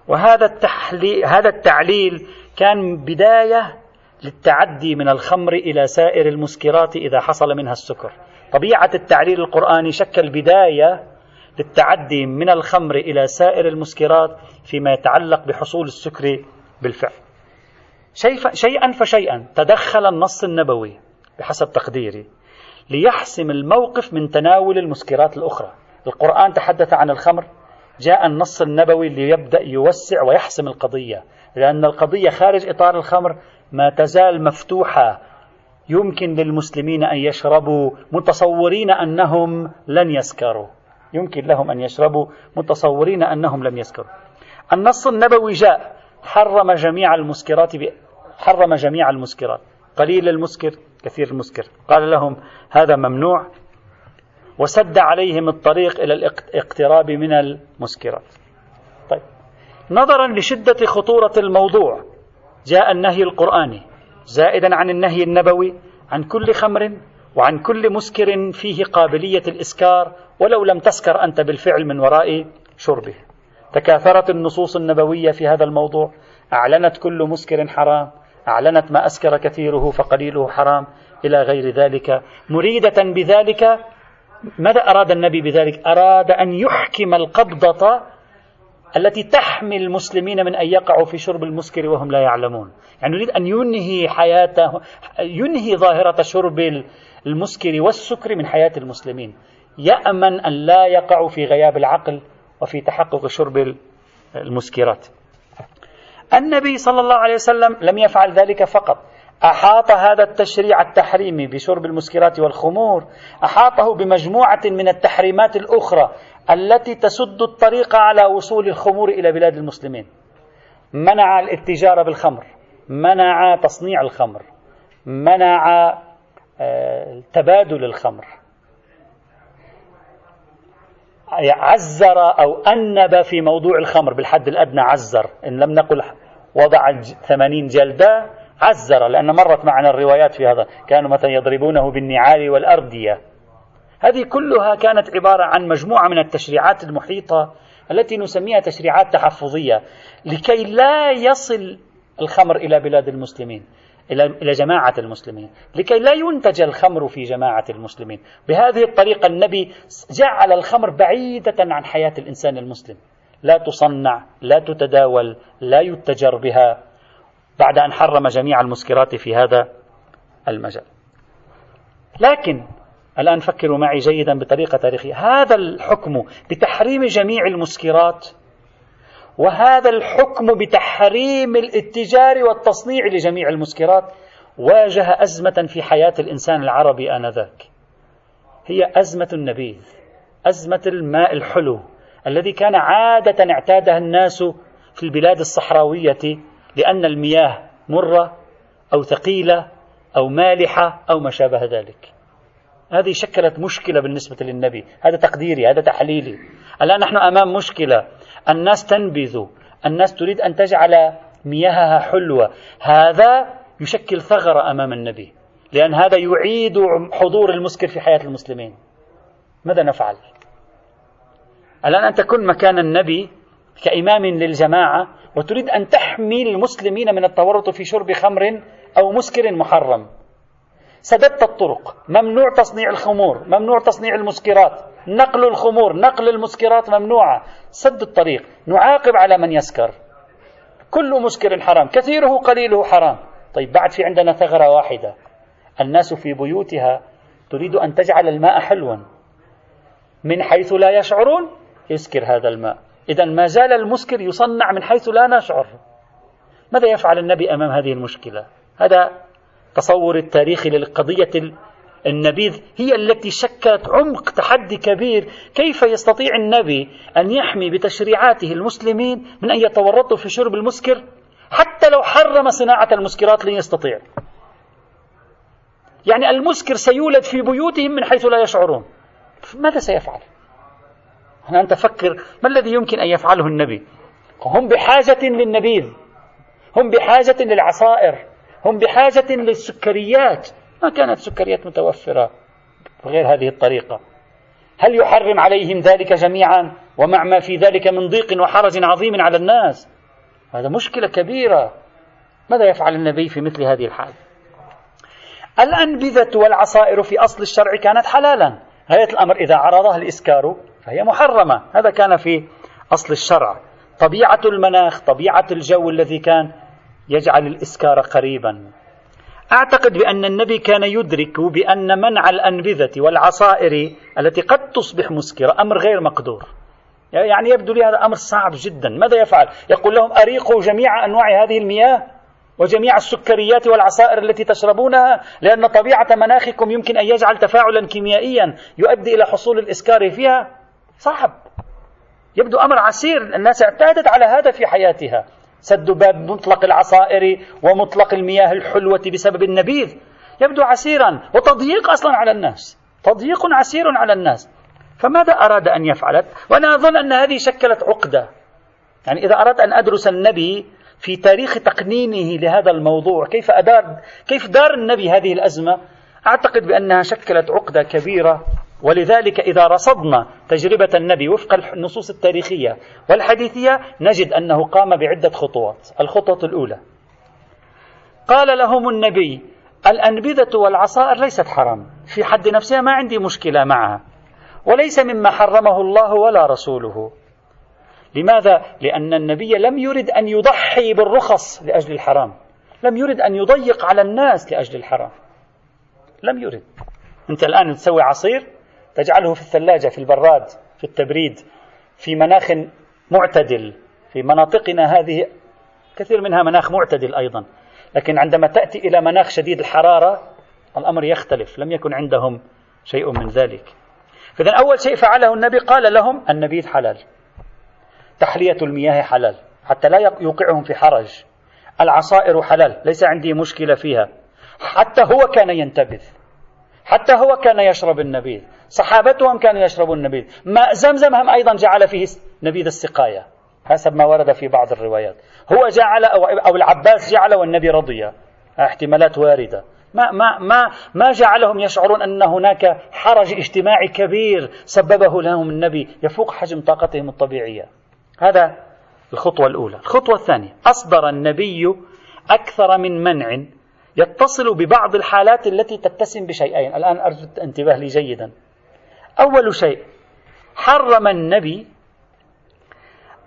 وهذا التحلي... هذا التعليل كان بداية للتعدي من الخمر إلى سائر المسكرات إذا حصل منها السكر. طبيعة التعليل القرآني شكل بداية للتعدي من الخمر إلى سائر المسكرات فيما يتعلق بحصول السكر بالفعل. شيئا فشيئا تدخل النص النبوي بحسب تقديري ليحسم الموقف من تناول المسكرات الأخرى. القرآن تحدث عن الخمر جاء النص النبوي ليبدأ يوسع ويحسم القضية لأن القضية خارج إطار الخمر ما تزال مفتوحة. يمكن للمسلمين أن يشربوا متصورين أنهم لن يسكروا. يمكن لهم أن يشربوا متصورين أنهم لم يسكروا. النص النبوي جاء حرم جميع المسكرات ب... حرم جميع المسكرات. قليل المسكر كثير المسكر. قال لهم هذا ممنوع وسد عليهم الطريق إلى الاقتراب من المسكرات. طيب. نظرا لشدة خطورة الموضوع جاء النهي القرآني زائدا عن النهي النبوي عن كل خمر وعن كل مسكر فيه قابلية الإسكار ولو لم تسكر أنت بالفعل من وراء شربه. تكاثرت النصوص النبوية في هذا الموضوع أعلنت كل مسكر حرام أعلنت ما أسكر كثيره فقليله حرام إلى غير ذلك. مريدة بذلك ماذا أراد النبي بذلك؟ أراد أن يحكم القبضة التي تحمي المسلمين من أن يقعوا في شرب المسكر وهم لا يعلمون. يعني يريد أن ينهي حياته ينهي ظاهرة شرب المسكر والسكر من حياة المسلمين. يأمن أن لا يقعوا في غياب العقل وفي تحقق شرب المسكرات. النبي صلى الله عليه وسلم لم يفعل ذلك فقط. أحاط هذا التشريع التحريمي بشرب المسكرات والخمور أحاطه بمجموعة من التحريمات الأخرى التي تسد الطريق على وصول الخمور إلى بلاد المسلمين. منع الاتجار بالخمر منع تصنيع الخمر منع آه، تبادل الخمر. عزر أو أنب في موضوع الخمر بالحد الأدنى عزر إن لم نقل وضع ثمانين جلدة عزر لأن مرت معنا الروايات في هذا. كانوا مثلا يضربونه بالنعال والأردية. هذه كلها كانت عبارة عن مجموعة من التشريعات المحيطة التي نسميها تشريعات تحفظية لكي لا يصل الخمر إلى بلاد المسلمين إلى جماعة المسلمين. لكي لا ينتج الخمر في جماعة المسلمين. بهذه الطريقة النبي جعل الخمر بعيدة عن حياة الإنسان المسلم. لا تصنع لا تتداول لا يتجر بها. بعد أن حرم جميع المسكرات في هذا المجال. لكن الآن فكروا معي جيدا بطريقة تاريخية. هذا الحكم بتحريم جميع المسكرات وهذا الحكم بتحريم الاتجار والتصنيع لجميع المسكرات واجه أزمة في حياة الإنسان العربي آنذاك. هي أزمة النبيذ أزمة الماء الحلو الذي كان عادة اعتادها الناس في البلاد الصحراوية لأن المياه مرة أو ثقيلة أو مالحة أو ما شابه ذلك. هذه شكلت مشكلة بالنسبة للنبي. هذا تقديري هذا تحليلي. الآن نحن أمام مشكلة. الناس تنبذ. الناس تريد أن تجعل مياهها حلوة. هذا يشكل ثغرة أمام النبي. لأن هذا يعيد حضور المسكر في حياة المسلمين. ماذا نفعل؟ الآن أن تكون مكان النبي كإمام للجماعة وتريد أن تحمي المسلمين من التورط في شرب خمر أو مسكر محرم. سددت الطرق. ممنوع تصنيع الخمور ممنوع تصنيع المسكرات. نقل الخمور نقل المسكرات ممنوعة. سد الطريق. نعاقب على من يسكر. كل مسكر حرام. كثيره قليله حرام. طيب بعد في عندنا ثغرة واحدة. الناس في بيوتها تريد أن تجعل الماء حلوا. من حيث لا يشعرون يسكر هذا الماء. إذا ما زال المسكر يصنع من حيث لا نشعر. ماذا يفعل النبي أمام هذه المشكلة؟ هذا تصور التاريخي للقضية النبيذ هي التي شكلت عمق تحدي كبير. كيف يستطيع النبي أن يحمي بتشريعاته المسلمين من أن يتورطوا في شرب المسكر حتى لو حرم صناعة المسكرات لن يستطيع يعني المسكر سيولد في بيوتهم من حيث لا يشعرون. ماذا سيفعل؟ هنا أنت فكر ما الذي يمكن أن يفعله النبي؟ هم بحاجة للنبيذ هم بحاجة للعصائر هم بحاجة للسكريات. ما كانت سكريات متوفرة بغير هذه الطريقة. هل يحرم عليهم ذلك جميعا؟ ومع ما في ذلك من ضيق وحرج عظيم على الناس. هذا مشكلة كبيرة. ماذا يفعل النبي في مثل هذه الحال؟ الأنبذة والعصائر في أصل الشرع كانت حلالا. غاية الأمر إذا عرضها الإسكار فهي محرمة. هذا كان في أصل الشرع. طبيعة المناخ طبيعة الجو الذي كان يجعل الإسكار قريبا. أعتقد بأن النبي كان يدرك بأن منع الأنبذة والعصائر التي قد تصبح مسكرة أمر غير مقدور. يعني يبدو لي هذا أمر صعب جدا. ماذا يفعل؟ يقول لهم أريقوا جميع أنواع هذه المياه وجميع السكريات والعصائر التي تشربونها لأن طبيعة مناخكم يمكن أن يجعل تفاعلا كيميائيا يؤدي إلى حصول الإسكار فيها. صعب. يبدو أمر عسير. الناس اعتادت على هذا في حياتها. سد باب مطلق العصائر ومطلق المياه الحلوة بسبب النبيذ. يبدو عسيرا. وتضييق أصلا على الناس. تضييق عسير على الناس. فماذا أراد أن يفعل وأنا أظن أن هذه شكلت عقدة. يعني إذا أردت أن أدرس النبي في تاريخ تقنينه لهذا الموضوع كيف أدار كيف دار النبي هذه الأزمة؟ أعتقد بأنها شكلت عقدة كبيرة. ولذلك إذا رصدنا تجربة النبي وفق النصوص التاريخية والحديثية نجد أنه قام بعدة خطوات. الخطوة الأولى. قال لهم النبي الأنبذة والعصائر ليست حرام. في حد نفسها ما عندي مشكلة معها. وليس مما حرمه الله ولا رسوله. لماذا؟ لأن النبي لم يرد أن يضحي بالرخص لأجل الحرام. لم يرد أن يضيق على الناس لأجل الحرام. لم يرد. أنت الآن تسوي عصير تجعله في الثلاجة في البراد في التبريد في مناخ معتدل في مناطقنا هذه كثير منها مناخ معتدل أيضا. لكن عندما تأتي إلى مناخ شديد الحرارة الأمر يختلف لم يكن عندهم شيء من ذلك. فإذا أول شيء فعله النبي قال لهم النبيذ حلال. تحلية المياه حلال حتى لا يوقعهم في حرج. العصائر حلال ليس عندي مشكلة فيها. حتى هو كان ينتبذ. حتى هو كان يشرب النبيذ. صحابتهم كانوا يشربون النبيذ ماء زمزم هم أيضا جعل فيه نبيذ السقاية. حسب ما ورد في بعض الروايات. هو جعل أو, أو العباس جعل والنبي رضي. احتمالات واردة. ما ما ما ما جعلهم يشعرون أن هناك حرج اجتماعي كبير سببه لهم النبي. يفوق حجم طاقتهم الطبيعية. هذا الخطوة الأولى، الخطوة الثانية. أصدر النبي أكثر من منع يتصل ببعض الحالات التي تتسم بشيئين، الآن أرجو الانتباه لي جيدا. أول شيء حرم النبي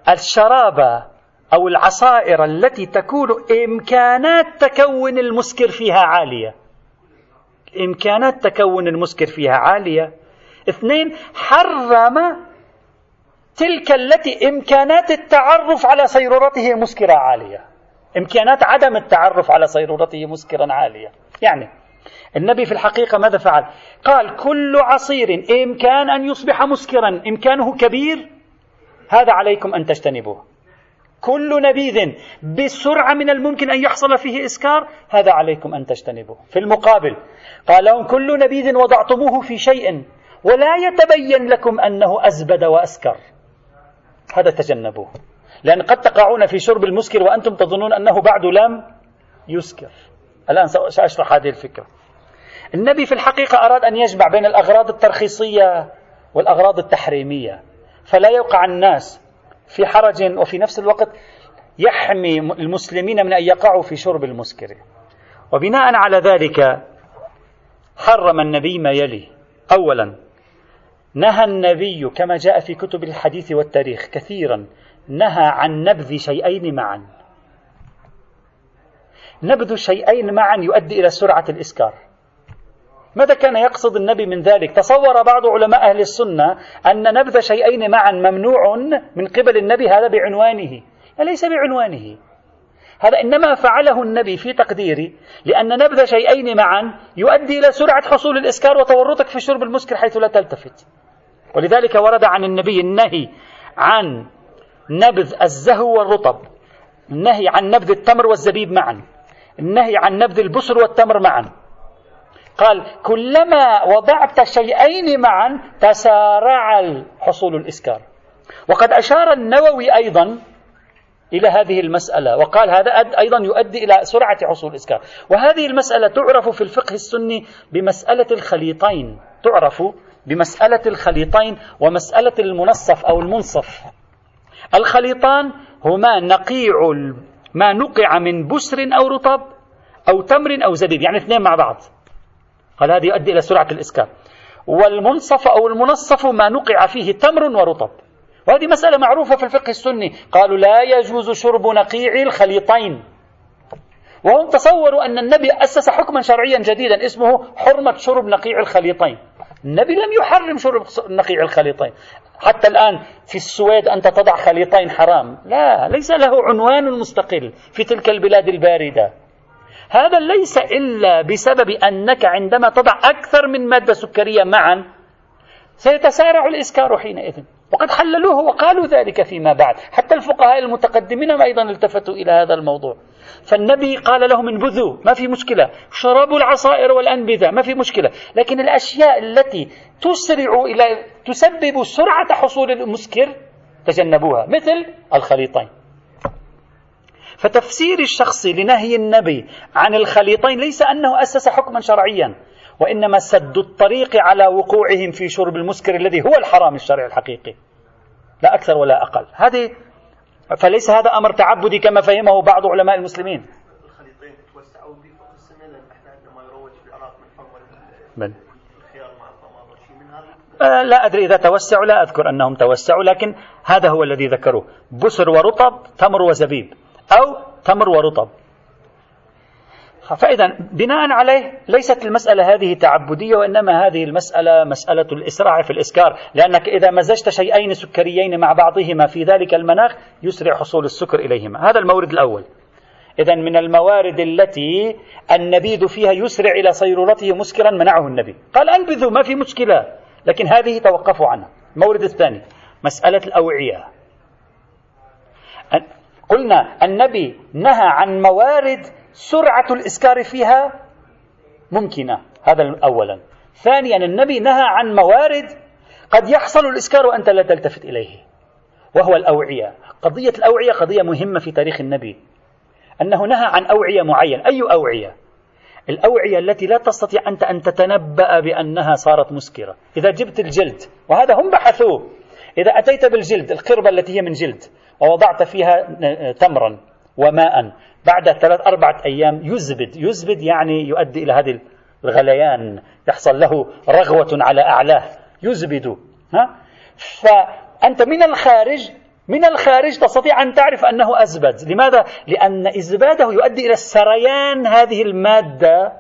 الشراب أو العصائر التي تكون إمكانات تكون المسكر فيها عالية. إمكانات تكون المسكر فيها عالية. اثنين حرم تلك التي إمكانات التعرف على صيرورته مسكرة عالية. إمكانات عدم التعرف على صيرورته مسكرا عالية. يعني النبي في الحقيقة ماذا فعل؟ قال كل عصير إمكان أن يصبح مسكرا. إمكانه كبير؟ هذا عليكم أن تجتنبوه. كل نبيذ بسرعة من الممكن أن يحصل فيه إسكار هذا عليكم أن تجتنبوه. في المقابل قال لهم كل نبيذ وضعتموه في شيء ولا يتبين لكم أنه أزبد وأسكر. هذا تجنبوه. لأن قد تقعون في شرب المسكر وأنتم تظنون أنه بعد لم يسكر. الآن سأشرح هذه الفكرة. النبي في الحقيقة أراد أن يجمع بين الأغراض الترخيصية والأغراض التحريمية فلا يوقع الناس في حرج وفي نفس الوقت يحمي المسلمين من أن يقعوا في شرب المسكر. وبناء على ذلك حرم النبي ما يلي. أولا نهى النبي كما جاء في كتب الحديث والتاريخ كثيرا نهى عن نبذ شيئين معا. نبذ شيئين معا يؤدي إلى سرعة الإسكار. ماذا كان يقصد النبي من ذلك؟ تصور بعض علماء أهل السنة أن نبذ شيئين معا ممنوع من قبل النبي هذا بعنوانه. ليس بعنوانه. هذا إنما فعله النبي في تقديري لأن نبذ شيئين معا يؤدي إلى سرعة حصول الإسكار وتورطك في شرب المسكر حيث لا تلتفت. ولذلك ورد عن النبي النهي عن نبذ الزهو والرطب النهي عن نبذ التمر والزبيب معا. النهي عن نبذ البسر والتمر معا. قال كلما وضعت شيئين معا تسارع حصول الإسكار. وقد أشار النووي أيضا إلى هذه المسألة وقال هذا أيضا يؤدي إلى سرعة حصول الإسكار. وهذه المسألة تعرف في الفقه السني بمسألة الخليطين تعرف بمسألة الخليطين ومسألة المنصف أو المنصف. الخليطان هما نقيع ما نقع من بسر أو رطب أو تمر أو زبيب يعني اثنين مع بعض. قال هذا يؤدي إلى سرعة الإسكان. والمنصف أو المنصف ما نقع فيه تمر ورطب. وهذه مسألة معروفة في الفقه السني. قالوا لا يجوز شرب نقيع الخليطين. وهم تصوروا أن النبي أسس حكما شرعيا جديدا اسمه حرمة شرب نقيع الخليطين. النبي لم يحرم شرب نقيع الخليطين. حتى الآن في السويد أنت تضع خليطين حرام. لا ليس له عنوان مستقل في تلك البلاد الباردة. هذا ليس إلا بسبب أنك عندما تضع أكثر من مادة سكرية معا سيتسارع الإسكار حينئذ. وقد حللوه وقالوا ذلك فيما بعد. حتى الفقهاء المتقدمين أيضا التفتوا إلى هذا الموضوع. فالنبي قال لهم انبذوا ما في مشكلة. شربوا العصائر والأنبذة ما في مشكلة. لكن الأشياء التي تسرع إلى تسبب سرعة حصول المسكر تجنبوها مثل الخليطين. فتفسير الشخص لنهي النبي عن الخليطين ليس أنه أسس حكما شرعيا وإنما سد الطريق على وقوعهم في شرب المسكر الذي هو الحرام الشرعي الحقيقي. لا أكثر ولا أقل. هذه فليس هذا أمر تعبدي كما فهمه بعض علماء المسلمين. من آه، لا أدري إذا توسعوا لا أذكر أنهم توسعوا لكن هذا هو الذي ذكروه. بسر ورطب تمر وزبيب أو تمر ورطب. فإذا بناء عليه ليست المسألة هذه تعبدية وإنما هذه المسألة مسألة الإسراع في الإسكار. لأنك إذا مزجت شيئين سكريين مع بعضهما في ذلك المناخ يسرع حصول السكر إليهما. هذا المورد الأول. إذا من الموارد التي النبيذ فيها يسرع إلى صيرورته مسكرا منعه النبي. قال أنبذوا ما في مشكلة. لكن هذه توقفوا عنها. المورد الثاني مسألة الأوعية. قلنا النبي نهى عن موارد سرعة الإسكار فيها ممكنة. هذا أولا. ثانيا النبي نهى عن موارد قد يحصل الإسكار وأنت لا تلتفت إليه وهو الأوعية. قضية الأوعية قضية مهمة في تاريخ النبي. أنه نهى عن أوعية معين أي أوعية؟ الأوعية التي لا تستطيع أنت أن تتنبأ بأنها صارت مسكرة. إذا جبت الجلد وهذا هم بحثوه. إذا أتيت بالجلد القربة التي هي من جلد ووضعت فيها تمرا وماء. بعد ثلاث أربعة أيام يزبد. يزبد يعني يؤدي إلى هذه الغليان. يحصل له رغوة على أعلاه. يزبد. ها؟ فأنت من الخارج من الخارج تستطيع أن تعرف أنه أزبد. لماذا؟ لأن إزباده يؤدي إلى السريان هذه المادة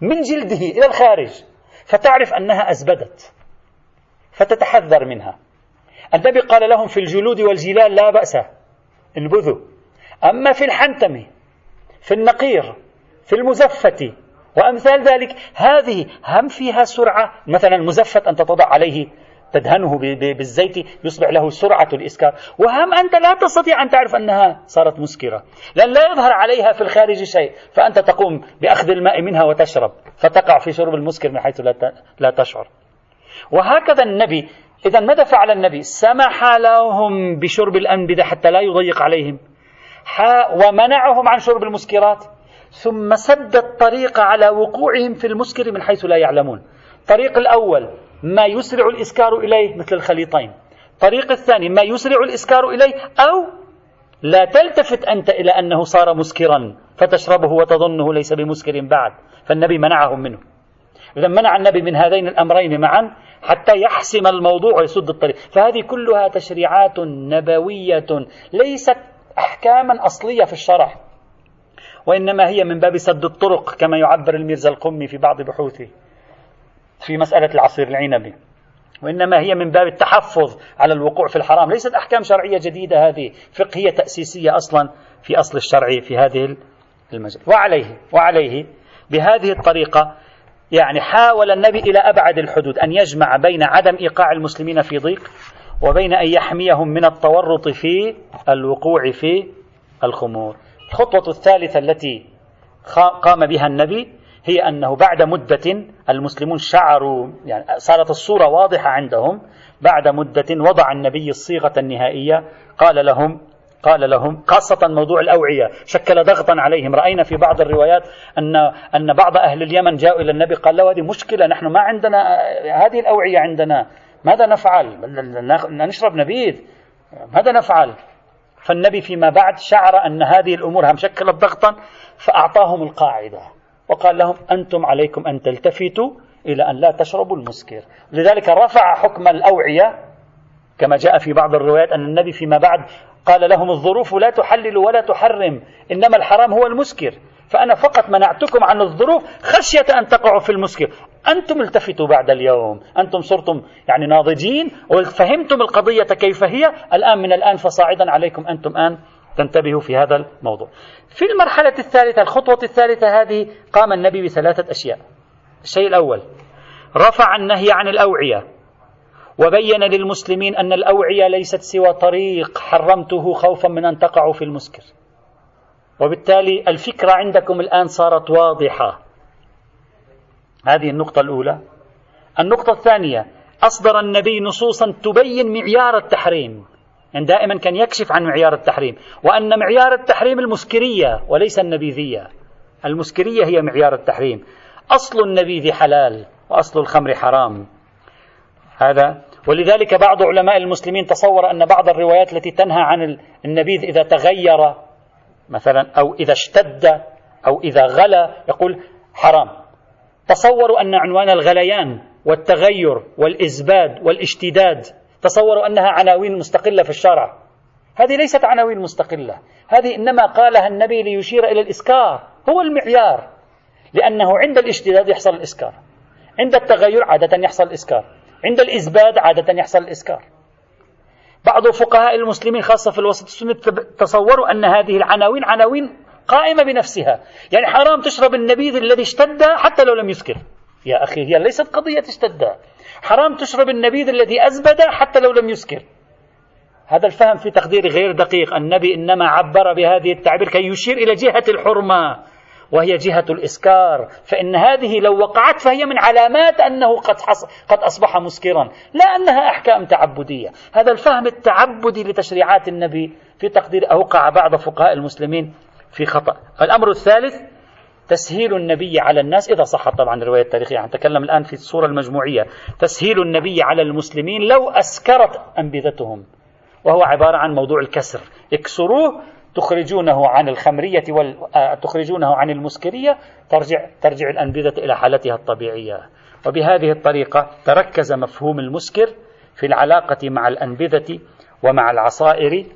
من جلده إلى الخارج. فتعرف أنها أزبدت. فتتحذر منها. النبي قال لهم في الجلود والجلال لا بأس. انبذوا. أما في الحنتم في النقير في المزفة وأمثال ذلك هذه هم فيها سرعة. مثلا المزفت أن تضع عليه تدهنه بالزيت يصبح له سرعة الإسكار. وهم أنت لا تستطيع أن تعرف أنها صارت مسكرة. لأن لا يظهر عليها في الخارج شيء. فأنت تقوم بأخذ الماء منها وتشرب فتقع في شرب المسكر من حيث لا تشعر. وهكذا النبي إذا ماذا فعل النبي؟ سمح لهم بشرب الأنبذة حتى لا يضيق عليهم. ومنعهم عن شرب المسكرات. ثم سد الطريق على وقوعهم في المسكر من حيث لا يعلمون. الطريق الأول ما يسرع الإسكار إليه مثل الخليطين. الطريق الثاني ما يسرع الإسكار إليه أو لا تلتفت أنت إلى أنه صار مسكرا فتشربه وتظنه ليس بمسكر بعد. فالنبي منعهم منه. إذا منع النبي من هذين الأمرين معا حتى يحسم الموضوع ويسد الطريق. فهذه كلها تشريعات نبوية ليست أحكاما أصلية في الشرع وإنما هي من باب سد الطرق كما يعبر الميرزا القمي في بعض بحوثه في مسألة العصير العنبي. وإنما هي من باب التحفظ على الوقوع في الحرام. ليست أحكام شرعية جديدة هذه فقهية تأسيسية أصلا في أصل الشرع في هذه المجال. وعليه وعليه بهذه الطريقة يعني حاول النبي إلى أبعد الحدود أن يجمع بين عدم إيقاع المسلمين في ضيق وبين أن يحميهم من التورط في الوقوع في الخمور. الخطوة الثالثة التي قام بها النبي هي أنه بعد مدة المسلمون شعروا يعني صارت الصورة واضحة عندهم. بعد مدة وضع النبي الصيغة النهائية قال لهم قال لهم خاصة موضوع الأوعية شكل ضغطا عليهم. رأينا في بعض الروايات أن أن بعض أهل اليمن جاءوا إلى النبي قال له هذه مشكلة نحن ما عندنا هذه الأوعية عندنا. ماذا نفعل؟ نشرب نبيذ. ماذا نفعل؟ فالنبي فيما بعد شعر أن هذه الأمور شكلت ضغطا فأعطاهم القاعدة. وقال لهم أنتم عليكم أن تلتفتوا إلى أن لا تشربوا المسكر. لذلك رفع حكم الأوعية كما جاء في بعض الروايات أن النبي فيما بعد قال لهم الظروف لا تحلل ولا تحرم إنما الحرام هو المسكر. فأنا فقط منعتكم عن الظروف خشية أن تقعوا في المسكر أنتم التفتوا بعد اليوم. أنتم صرتم يعني ناضجين وفهمتم القضية كيف هي. الآن من الآن فصاعدا عليكم أنتم الآن تنتبهوا في هذا الموضوع. في المرحلة الثالثة الخطوة الثالثة هذه قام النبي بثلاثة أشياء. الشيء الأول رفع النهي عن الأوعية وبين للمسلمين أن الأوعية ليست سوى طريق حرمته خوفا من أن تقعوا في المسكر. وبالتالي الفكرة عندكم الآن صارت واضحة. هذه النقطة الأولى. النقطة الثانية أصدر النبي نصوصا تبين معيار التحريم. يعني دائما كان يكشف عن معيار التحريم. وأن معيار التحريم المسكرية وليس النبيذية. المسكرية هي معيار التحريم. أصل النبيذ حلال وأصل الخمر حرام. هذا. ولذلك بعض علماء المسلمين تصور أن بعض الروايات التي تنهى عن النبيذ إذا تغير مثلا أو إذا اشتد أو إذا غلى يقول حرام. تصوروا أن عنوان الغليان والتغير والإزباد والاشتداد تصوروا أنها عناوين مستقلة في الشرع. هذه ليست عناوين مستقلة. هذه إنما قالها النبي ليشير إلى الإسكار. هو المعيار. لأنه عند الاشتداد يحصل الإسكار. عند التغير عادة يحصل الإسكار. عند الإزباد عادة يحصل الإسكار. بعض فقهاء المسلمين خاصة في الوسط السني تصوروا أن هذه العناوين عناوين قائمة بنفسها. يعني حرام تشرب النبيذ الذي اشتد حتى لو لم يسكر. يا أخي هي ليست قضية اشتد. حرام تشرب النبيذ الذي أزبد حتى لو لم يسكر. هذا الفهم في تقدير غير دقيق. النبي إنما عبر بهذه التعبير كي يشير إلى جهة الحرمة. وهي جهة الإسكار. فإن هذه لو وقعت فهي من علامات أنه قد, قد أصبح مسكرا لا أنها أحكام تعبدية. هذا الفهم التعبدي لتشريعات النبي في تقدير أوقع بعض فقهاء المسلمين في خطأ. الأمر الثالث تسهيل النبي على الناس إذا صحت طبعا الرواية التاريخية. يعني نتكلم الآن في الصورة المجموعية. تسهيل النبي على المسلمين لو أسكرت أنبذتهم. وهو عبارة عن موضوع الكسر. اكسروه تخرجونه عن الخمرية وال... آه، تخرجونه عن المسكرية ترجع ترجع الأنبذة إلى حالتها الطبيعية. وبهذه الطريقة تركز مفهوم المسكر في العلاقة مع الأنبذة ومع العصائر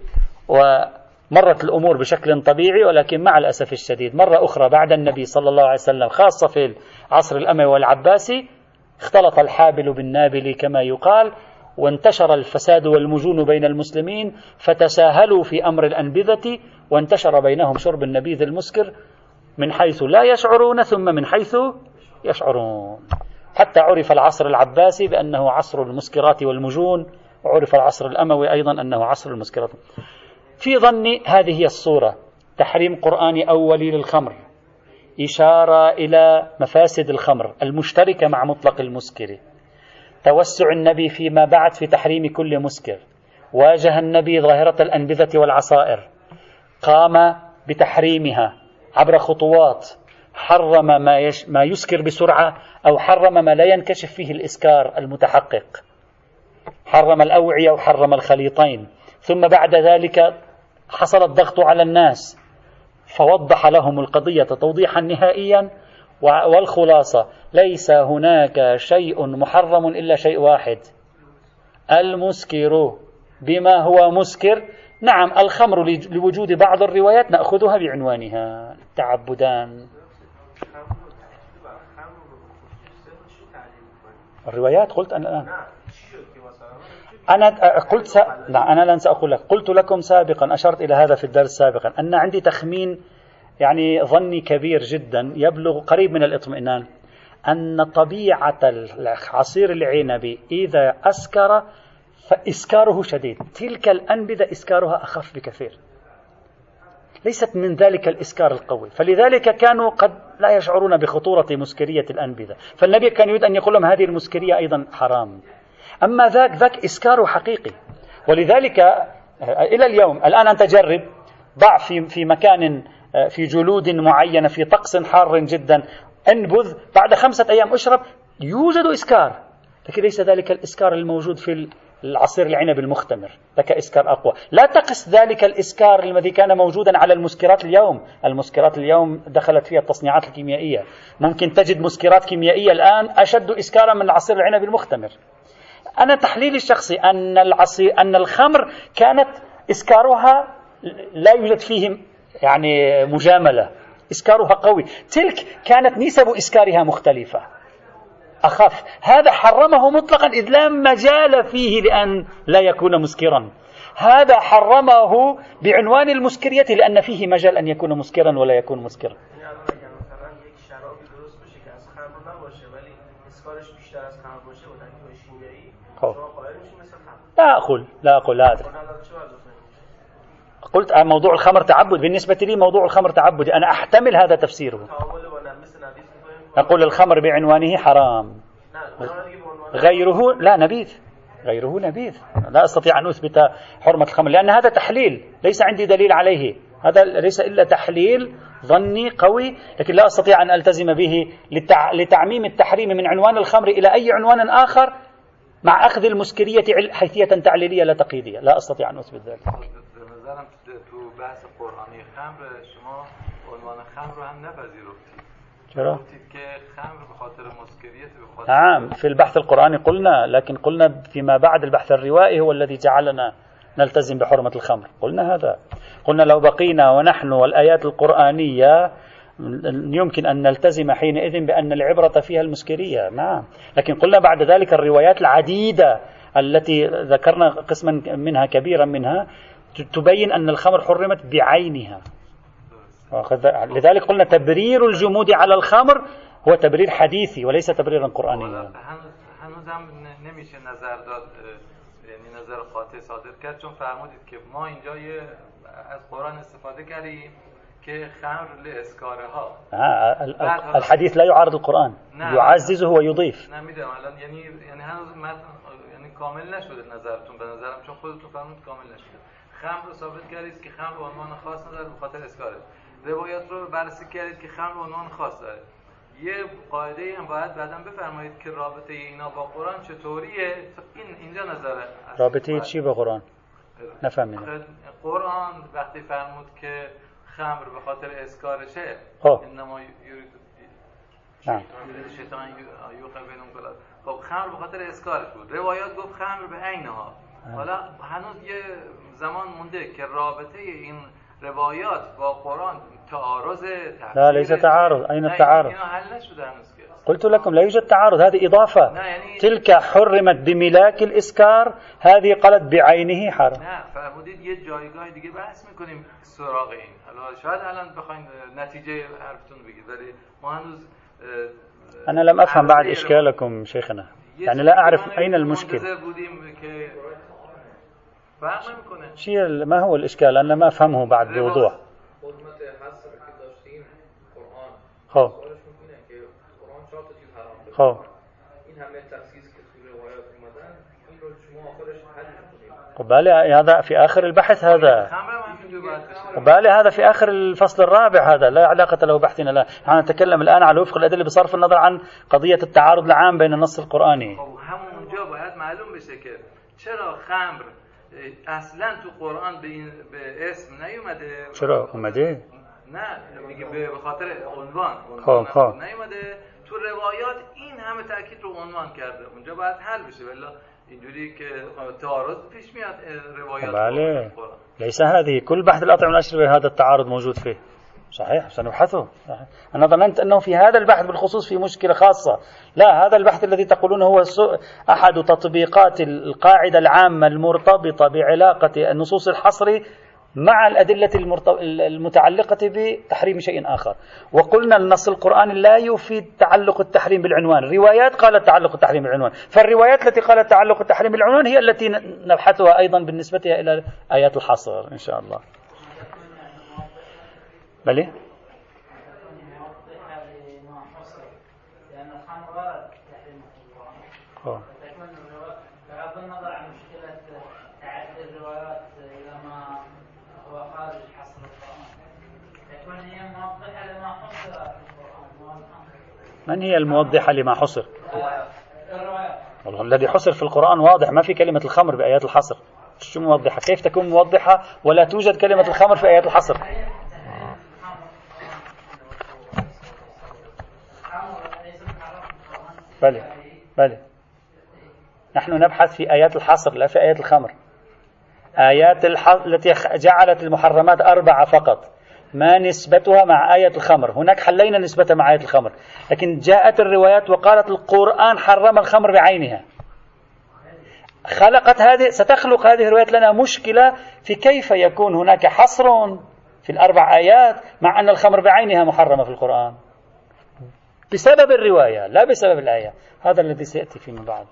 ومرت الأمور بشكل طبيعي ولكن مع الأسف الشديد. مرة أخرى بعد النبي صلى الله عليه وسلم خاصة في العصر الأموي والعباسي اختلط الحابل بالنابل كما يقال وانتشر الفساد والمجون بين المسلمين فتساهلوا في أمر الأنبذة وانتشر بينهم شرب النبيذ المسكر من حيث لا يشعرون ثم من حيث يشعرون. حتى عرف العصر العباسي بأنه عصر المسكرات والمجون وعرف العصر الأموي أيضا أنه عصر المسكرات. في ظني هذه هي الصورة تحريم قراني اولي للخمر إشارة إلى مفاسد الخمر المشتركة مع مطلق المسكر. توسع النبي فيما بعد في تحريم كل مسكر. واجه النبي ظاهرة الأنبذة والعصائر. قام بتحريمها عبر خطوات. حرم ما, يش ما يسكر بسرعة أو حرم ما لا ينكشف فيه الإسكار المتحقق. حرم الأوعية وحرم الخليطين. ثم بعد ذلك حصل الضغط على الناس. فوضح لهم القضية توضيحا نهائيا والخلاصة. ليس هناك شيء محرم إلا شيء واحد. المسكر. بما هو مسكر. نعم الخمر لوجود بعض الروايات نأخذها بعنوانها. تعبدان. الروايات قلت أنا الآن. أنا قلت س... لا أنا لن سأقول لك. قلت لكم سابقا أشرت إلى هذا في الدرس سابقا أن عندي تخمين يعني ظني كبير جدا يبلغ قريب من الاطمئنان أن طبيعة عصير العنب إذا أسكر فإسكاره شديد. تلك الأنبذة إسكارها أخف بكثير. ليست من ذلك الإسكار القوي. فلذلك كانوا قد لا يشعرون بخطورة مسكرية الأنبذة. فالنبي كان يريد أن يقول لهم هذه المسكرية أيضا حرام. أما ذاك ذاك إسكاره حقيقي. ولذلك إلى اليوم الآن أنت جرب ضع في في مكان في جلود معينة في طقس حار جدا. انبذ بعد خمسة أيام اشرب يوجد إسكار. لكن ليس ذلك الإسكار الموجود في العصير العنب المختمر. لك إسكار أقوى. لا تقس ذلك الإسكار الذي كان موجودا على المسكرات اليوم. المسكرات اليوم دخلت فيها التصنيعات الكيميائية. ممكن تجد مسكرات كيميائية الآن أشد إسكارا من العصير العنب المختمر. أنا تحليلي الشخصي أن العصير أن الخمر كانت إسكارها لا يوجد فيه يعني مجاملة. إسكارها قوي. تلك كانت نسب إسكارها مختلفة. أخف هذا حرمه مطلقا إذ لا مجال فيه لأن لا يكون مسكرا. هذا حرمه بعنوان المسكرية لأن فيه مجال أن يكون مسكرا ولا يكون مسكرا. لا أقول لا أقول لا أدري. قلت موضوع الخمر تعبد. بالنسبة لي موضوع الخمر تعبدي أنا أحتمل هذا تفسيره. نقول الخمر بعنوانه حرام. غيره لا نبيذ. غيره نبيذ. لا أستطيع أن أثبت حرمة الخمر لأن هذا تحليل. ليس عندي دليل عليه. هذا ليس إلا تحليل ظني قوي لكن لا أستطيع أن ألتزم به لتعميم التحريم من عنوان الخمر إلى أي عنوان آخر مع أخذ المسكرية حيثية تعليلية لا تقييدية. لا أستطيع أن أثبت ذلك. نظرم تو بحث قرآنی خمر شما عنوان خمر رو هم نپذیرفتید. چرا؟ که خمر به خاطر مسكرية بخاطر نعم في البحث القرآني قلنا لكن قلنا فيما بعد البحث الروائي هو الذي جعلنا نلتزم بحرمة الخمر. قلنا هذا. قلنا لو بقينا ونحن والآيات القرآنية يمكن أن نلتزم حينئذ بأن العبرة فيها المسكرية. نعم. لكن قلنا بعد ذلك الروايات العديدة التي ذكرنا قسما منها كبيرا منها تبين أن الخمر حرمت بعينها. لذلك قلنا تبرير الجمود على الخمر هو تبرير حديثي وليس تبريرا قرآنيا. هنوزم نمیشه نظر داد یعنی نظر قاطع صادر کرد چون فرمودید که ما اینجا از قرآن استفاده کردیم که خمر لاسکاره ها. آه الحديث لا يعارض القرآن يعززه ويضيف. نمیدونم الان یعنی یعنی هنوز یعنی کامل نشده نظرتون به نظرم چون خودتون کامل نشده. خمر رو ثابت کردید که خمر به عنوان خاص نداره به خاطر اسکاره. روایات رو بررسی کردید که خمر به عنوان خاص داره یه قاعده هم باید بعدا بفرمایید که رابطه اینا با قرآن چطوریه؟ این اینجا نظره رابطه چی با قرآن؟ نفهمیدم. قرآن وقتی فرمود که خمر به خاطر اسکارشه خب. انما یورید شیطان خب خمر به خاطر اسکارش بود. روایات گفت خمر به عینها حالا هنوز یه زمان مونده که رابطه این روایات با قرآن تعارض لا ليس تعارض. أين التعارض؟ قلت لكم لا يوجد تعارض. هذه إضافة. يعني تلك حرمت بملاك الإسكار. هذه قالت بعينه حرم نه فرمودید یه جایگاه دیگه بحث میکنیم سراغ این. حالا شاید الان بخواین نتیجه حرفتون بگید ولی ما هنوز أنا لم أفهم بعد إشكالكم شيخنا. يعني لا أعرف أين المشكل. شيء ما هو الإشكال؟ أنا ما أفهمه بعد بوضوح. خب. خب. هذا في آخر البحث هذا. بالي هذا في آخر الفصل الرابع هذا. لا علاقة له بحثنا لا. نحن نتكلم الآن على وفق الأدلة بصرف النظر عن قضية التعارض العام بين النص القرآني. چرا خمر اصلا تو قرآن به, این به اسم نیومده. چرا؟ اومده؟ نه میگه به خاطر عنوان. خب خب. نیومده. تو روایات این همه تاکید رو عنوان کرده. اونجا باید حل بشه. ولی اینجوری که تعارض پیش میاد روایات بله. ليس هذه كل بحث الأطعمة الأشربة هذا التعارض موجود فيه. صحيح سنبحثه. أنا ظننت أنه في هذا البحث بالخصوص في مشكلة خاصة. لا هذا البحث الذي تقولون هو أحد تطبيقات القاعدة العامة المرتبطة بعلاقة النصوص الحصر مع الأدلة المتعلقة بتحريم شيء آخر. وقلنا النص القرآني لا يفيد تعلق التحريم بالعنوان. الروايات قالت تعلق التحريم بالعنوان. فالروايات التي قالت تعلق التحريم بالعنوان هي التي نبحثها أيضا بالنسبة إلى آيات الحصر إن شاء الله. بلي بغض النظر عن مشكلة تعدد الروايات إلى ما هو خارج حصر القرآن تكون هي موضحة لما حصر في القرآن من هي الموضحة لما حصر؟ الروايات الذي حصر في القرآن واضح ما في كلمة الخمر بآيات الحصر شو موضحة؟ كيف تكون موضحة ولا توجد كلمة الخمر في آيات الحصر؟ بلى بلى. نحن نبحث في آيات الحصر لا في آيات الخمر. آيات الحصر التي جعلت المحرمات أربعة فقط. ما نسبتها مع آية الخمر. هناك حلينا نسبتها مع آية الخمر. لكن جاءت الروايات وقالت القرآن حرم الخمر بعينها. خلقت هذه ستخلق هذه الروايات لنا مشكلة في كيف يكون هناك حصر في الأربع آيات مع أن الخمر بعينها محرمة في القرآن. بسبب الرواية لا بسبب الآية. هذا الذي سيأتي فيما بعد.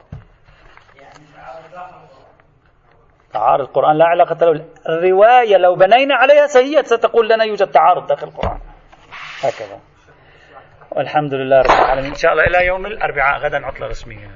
تعارض القرآن لا علاقة له. الرواية لو بنينا عليها سهية ستقول لنا يوجد تعارض داخل القرآن. هكذا. والحمد لله رب العالمين. إن شاء الله إلى يوم الأربعاء غدا عطلة رسمية.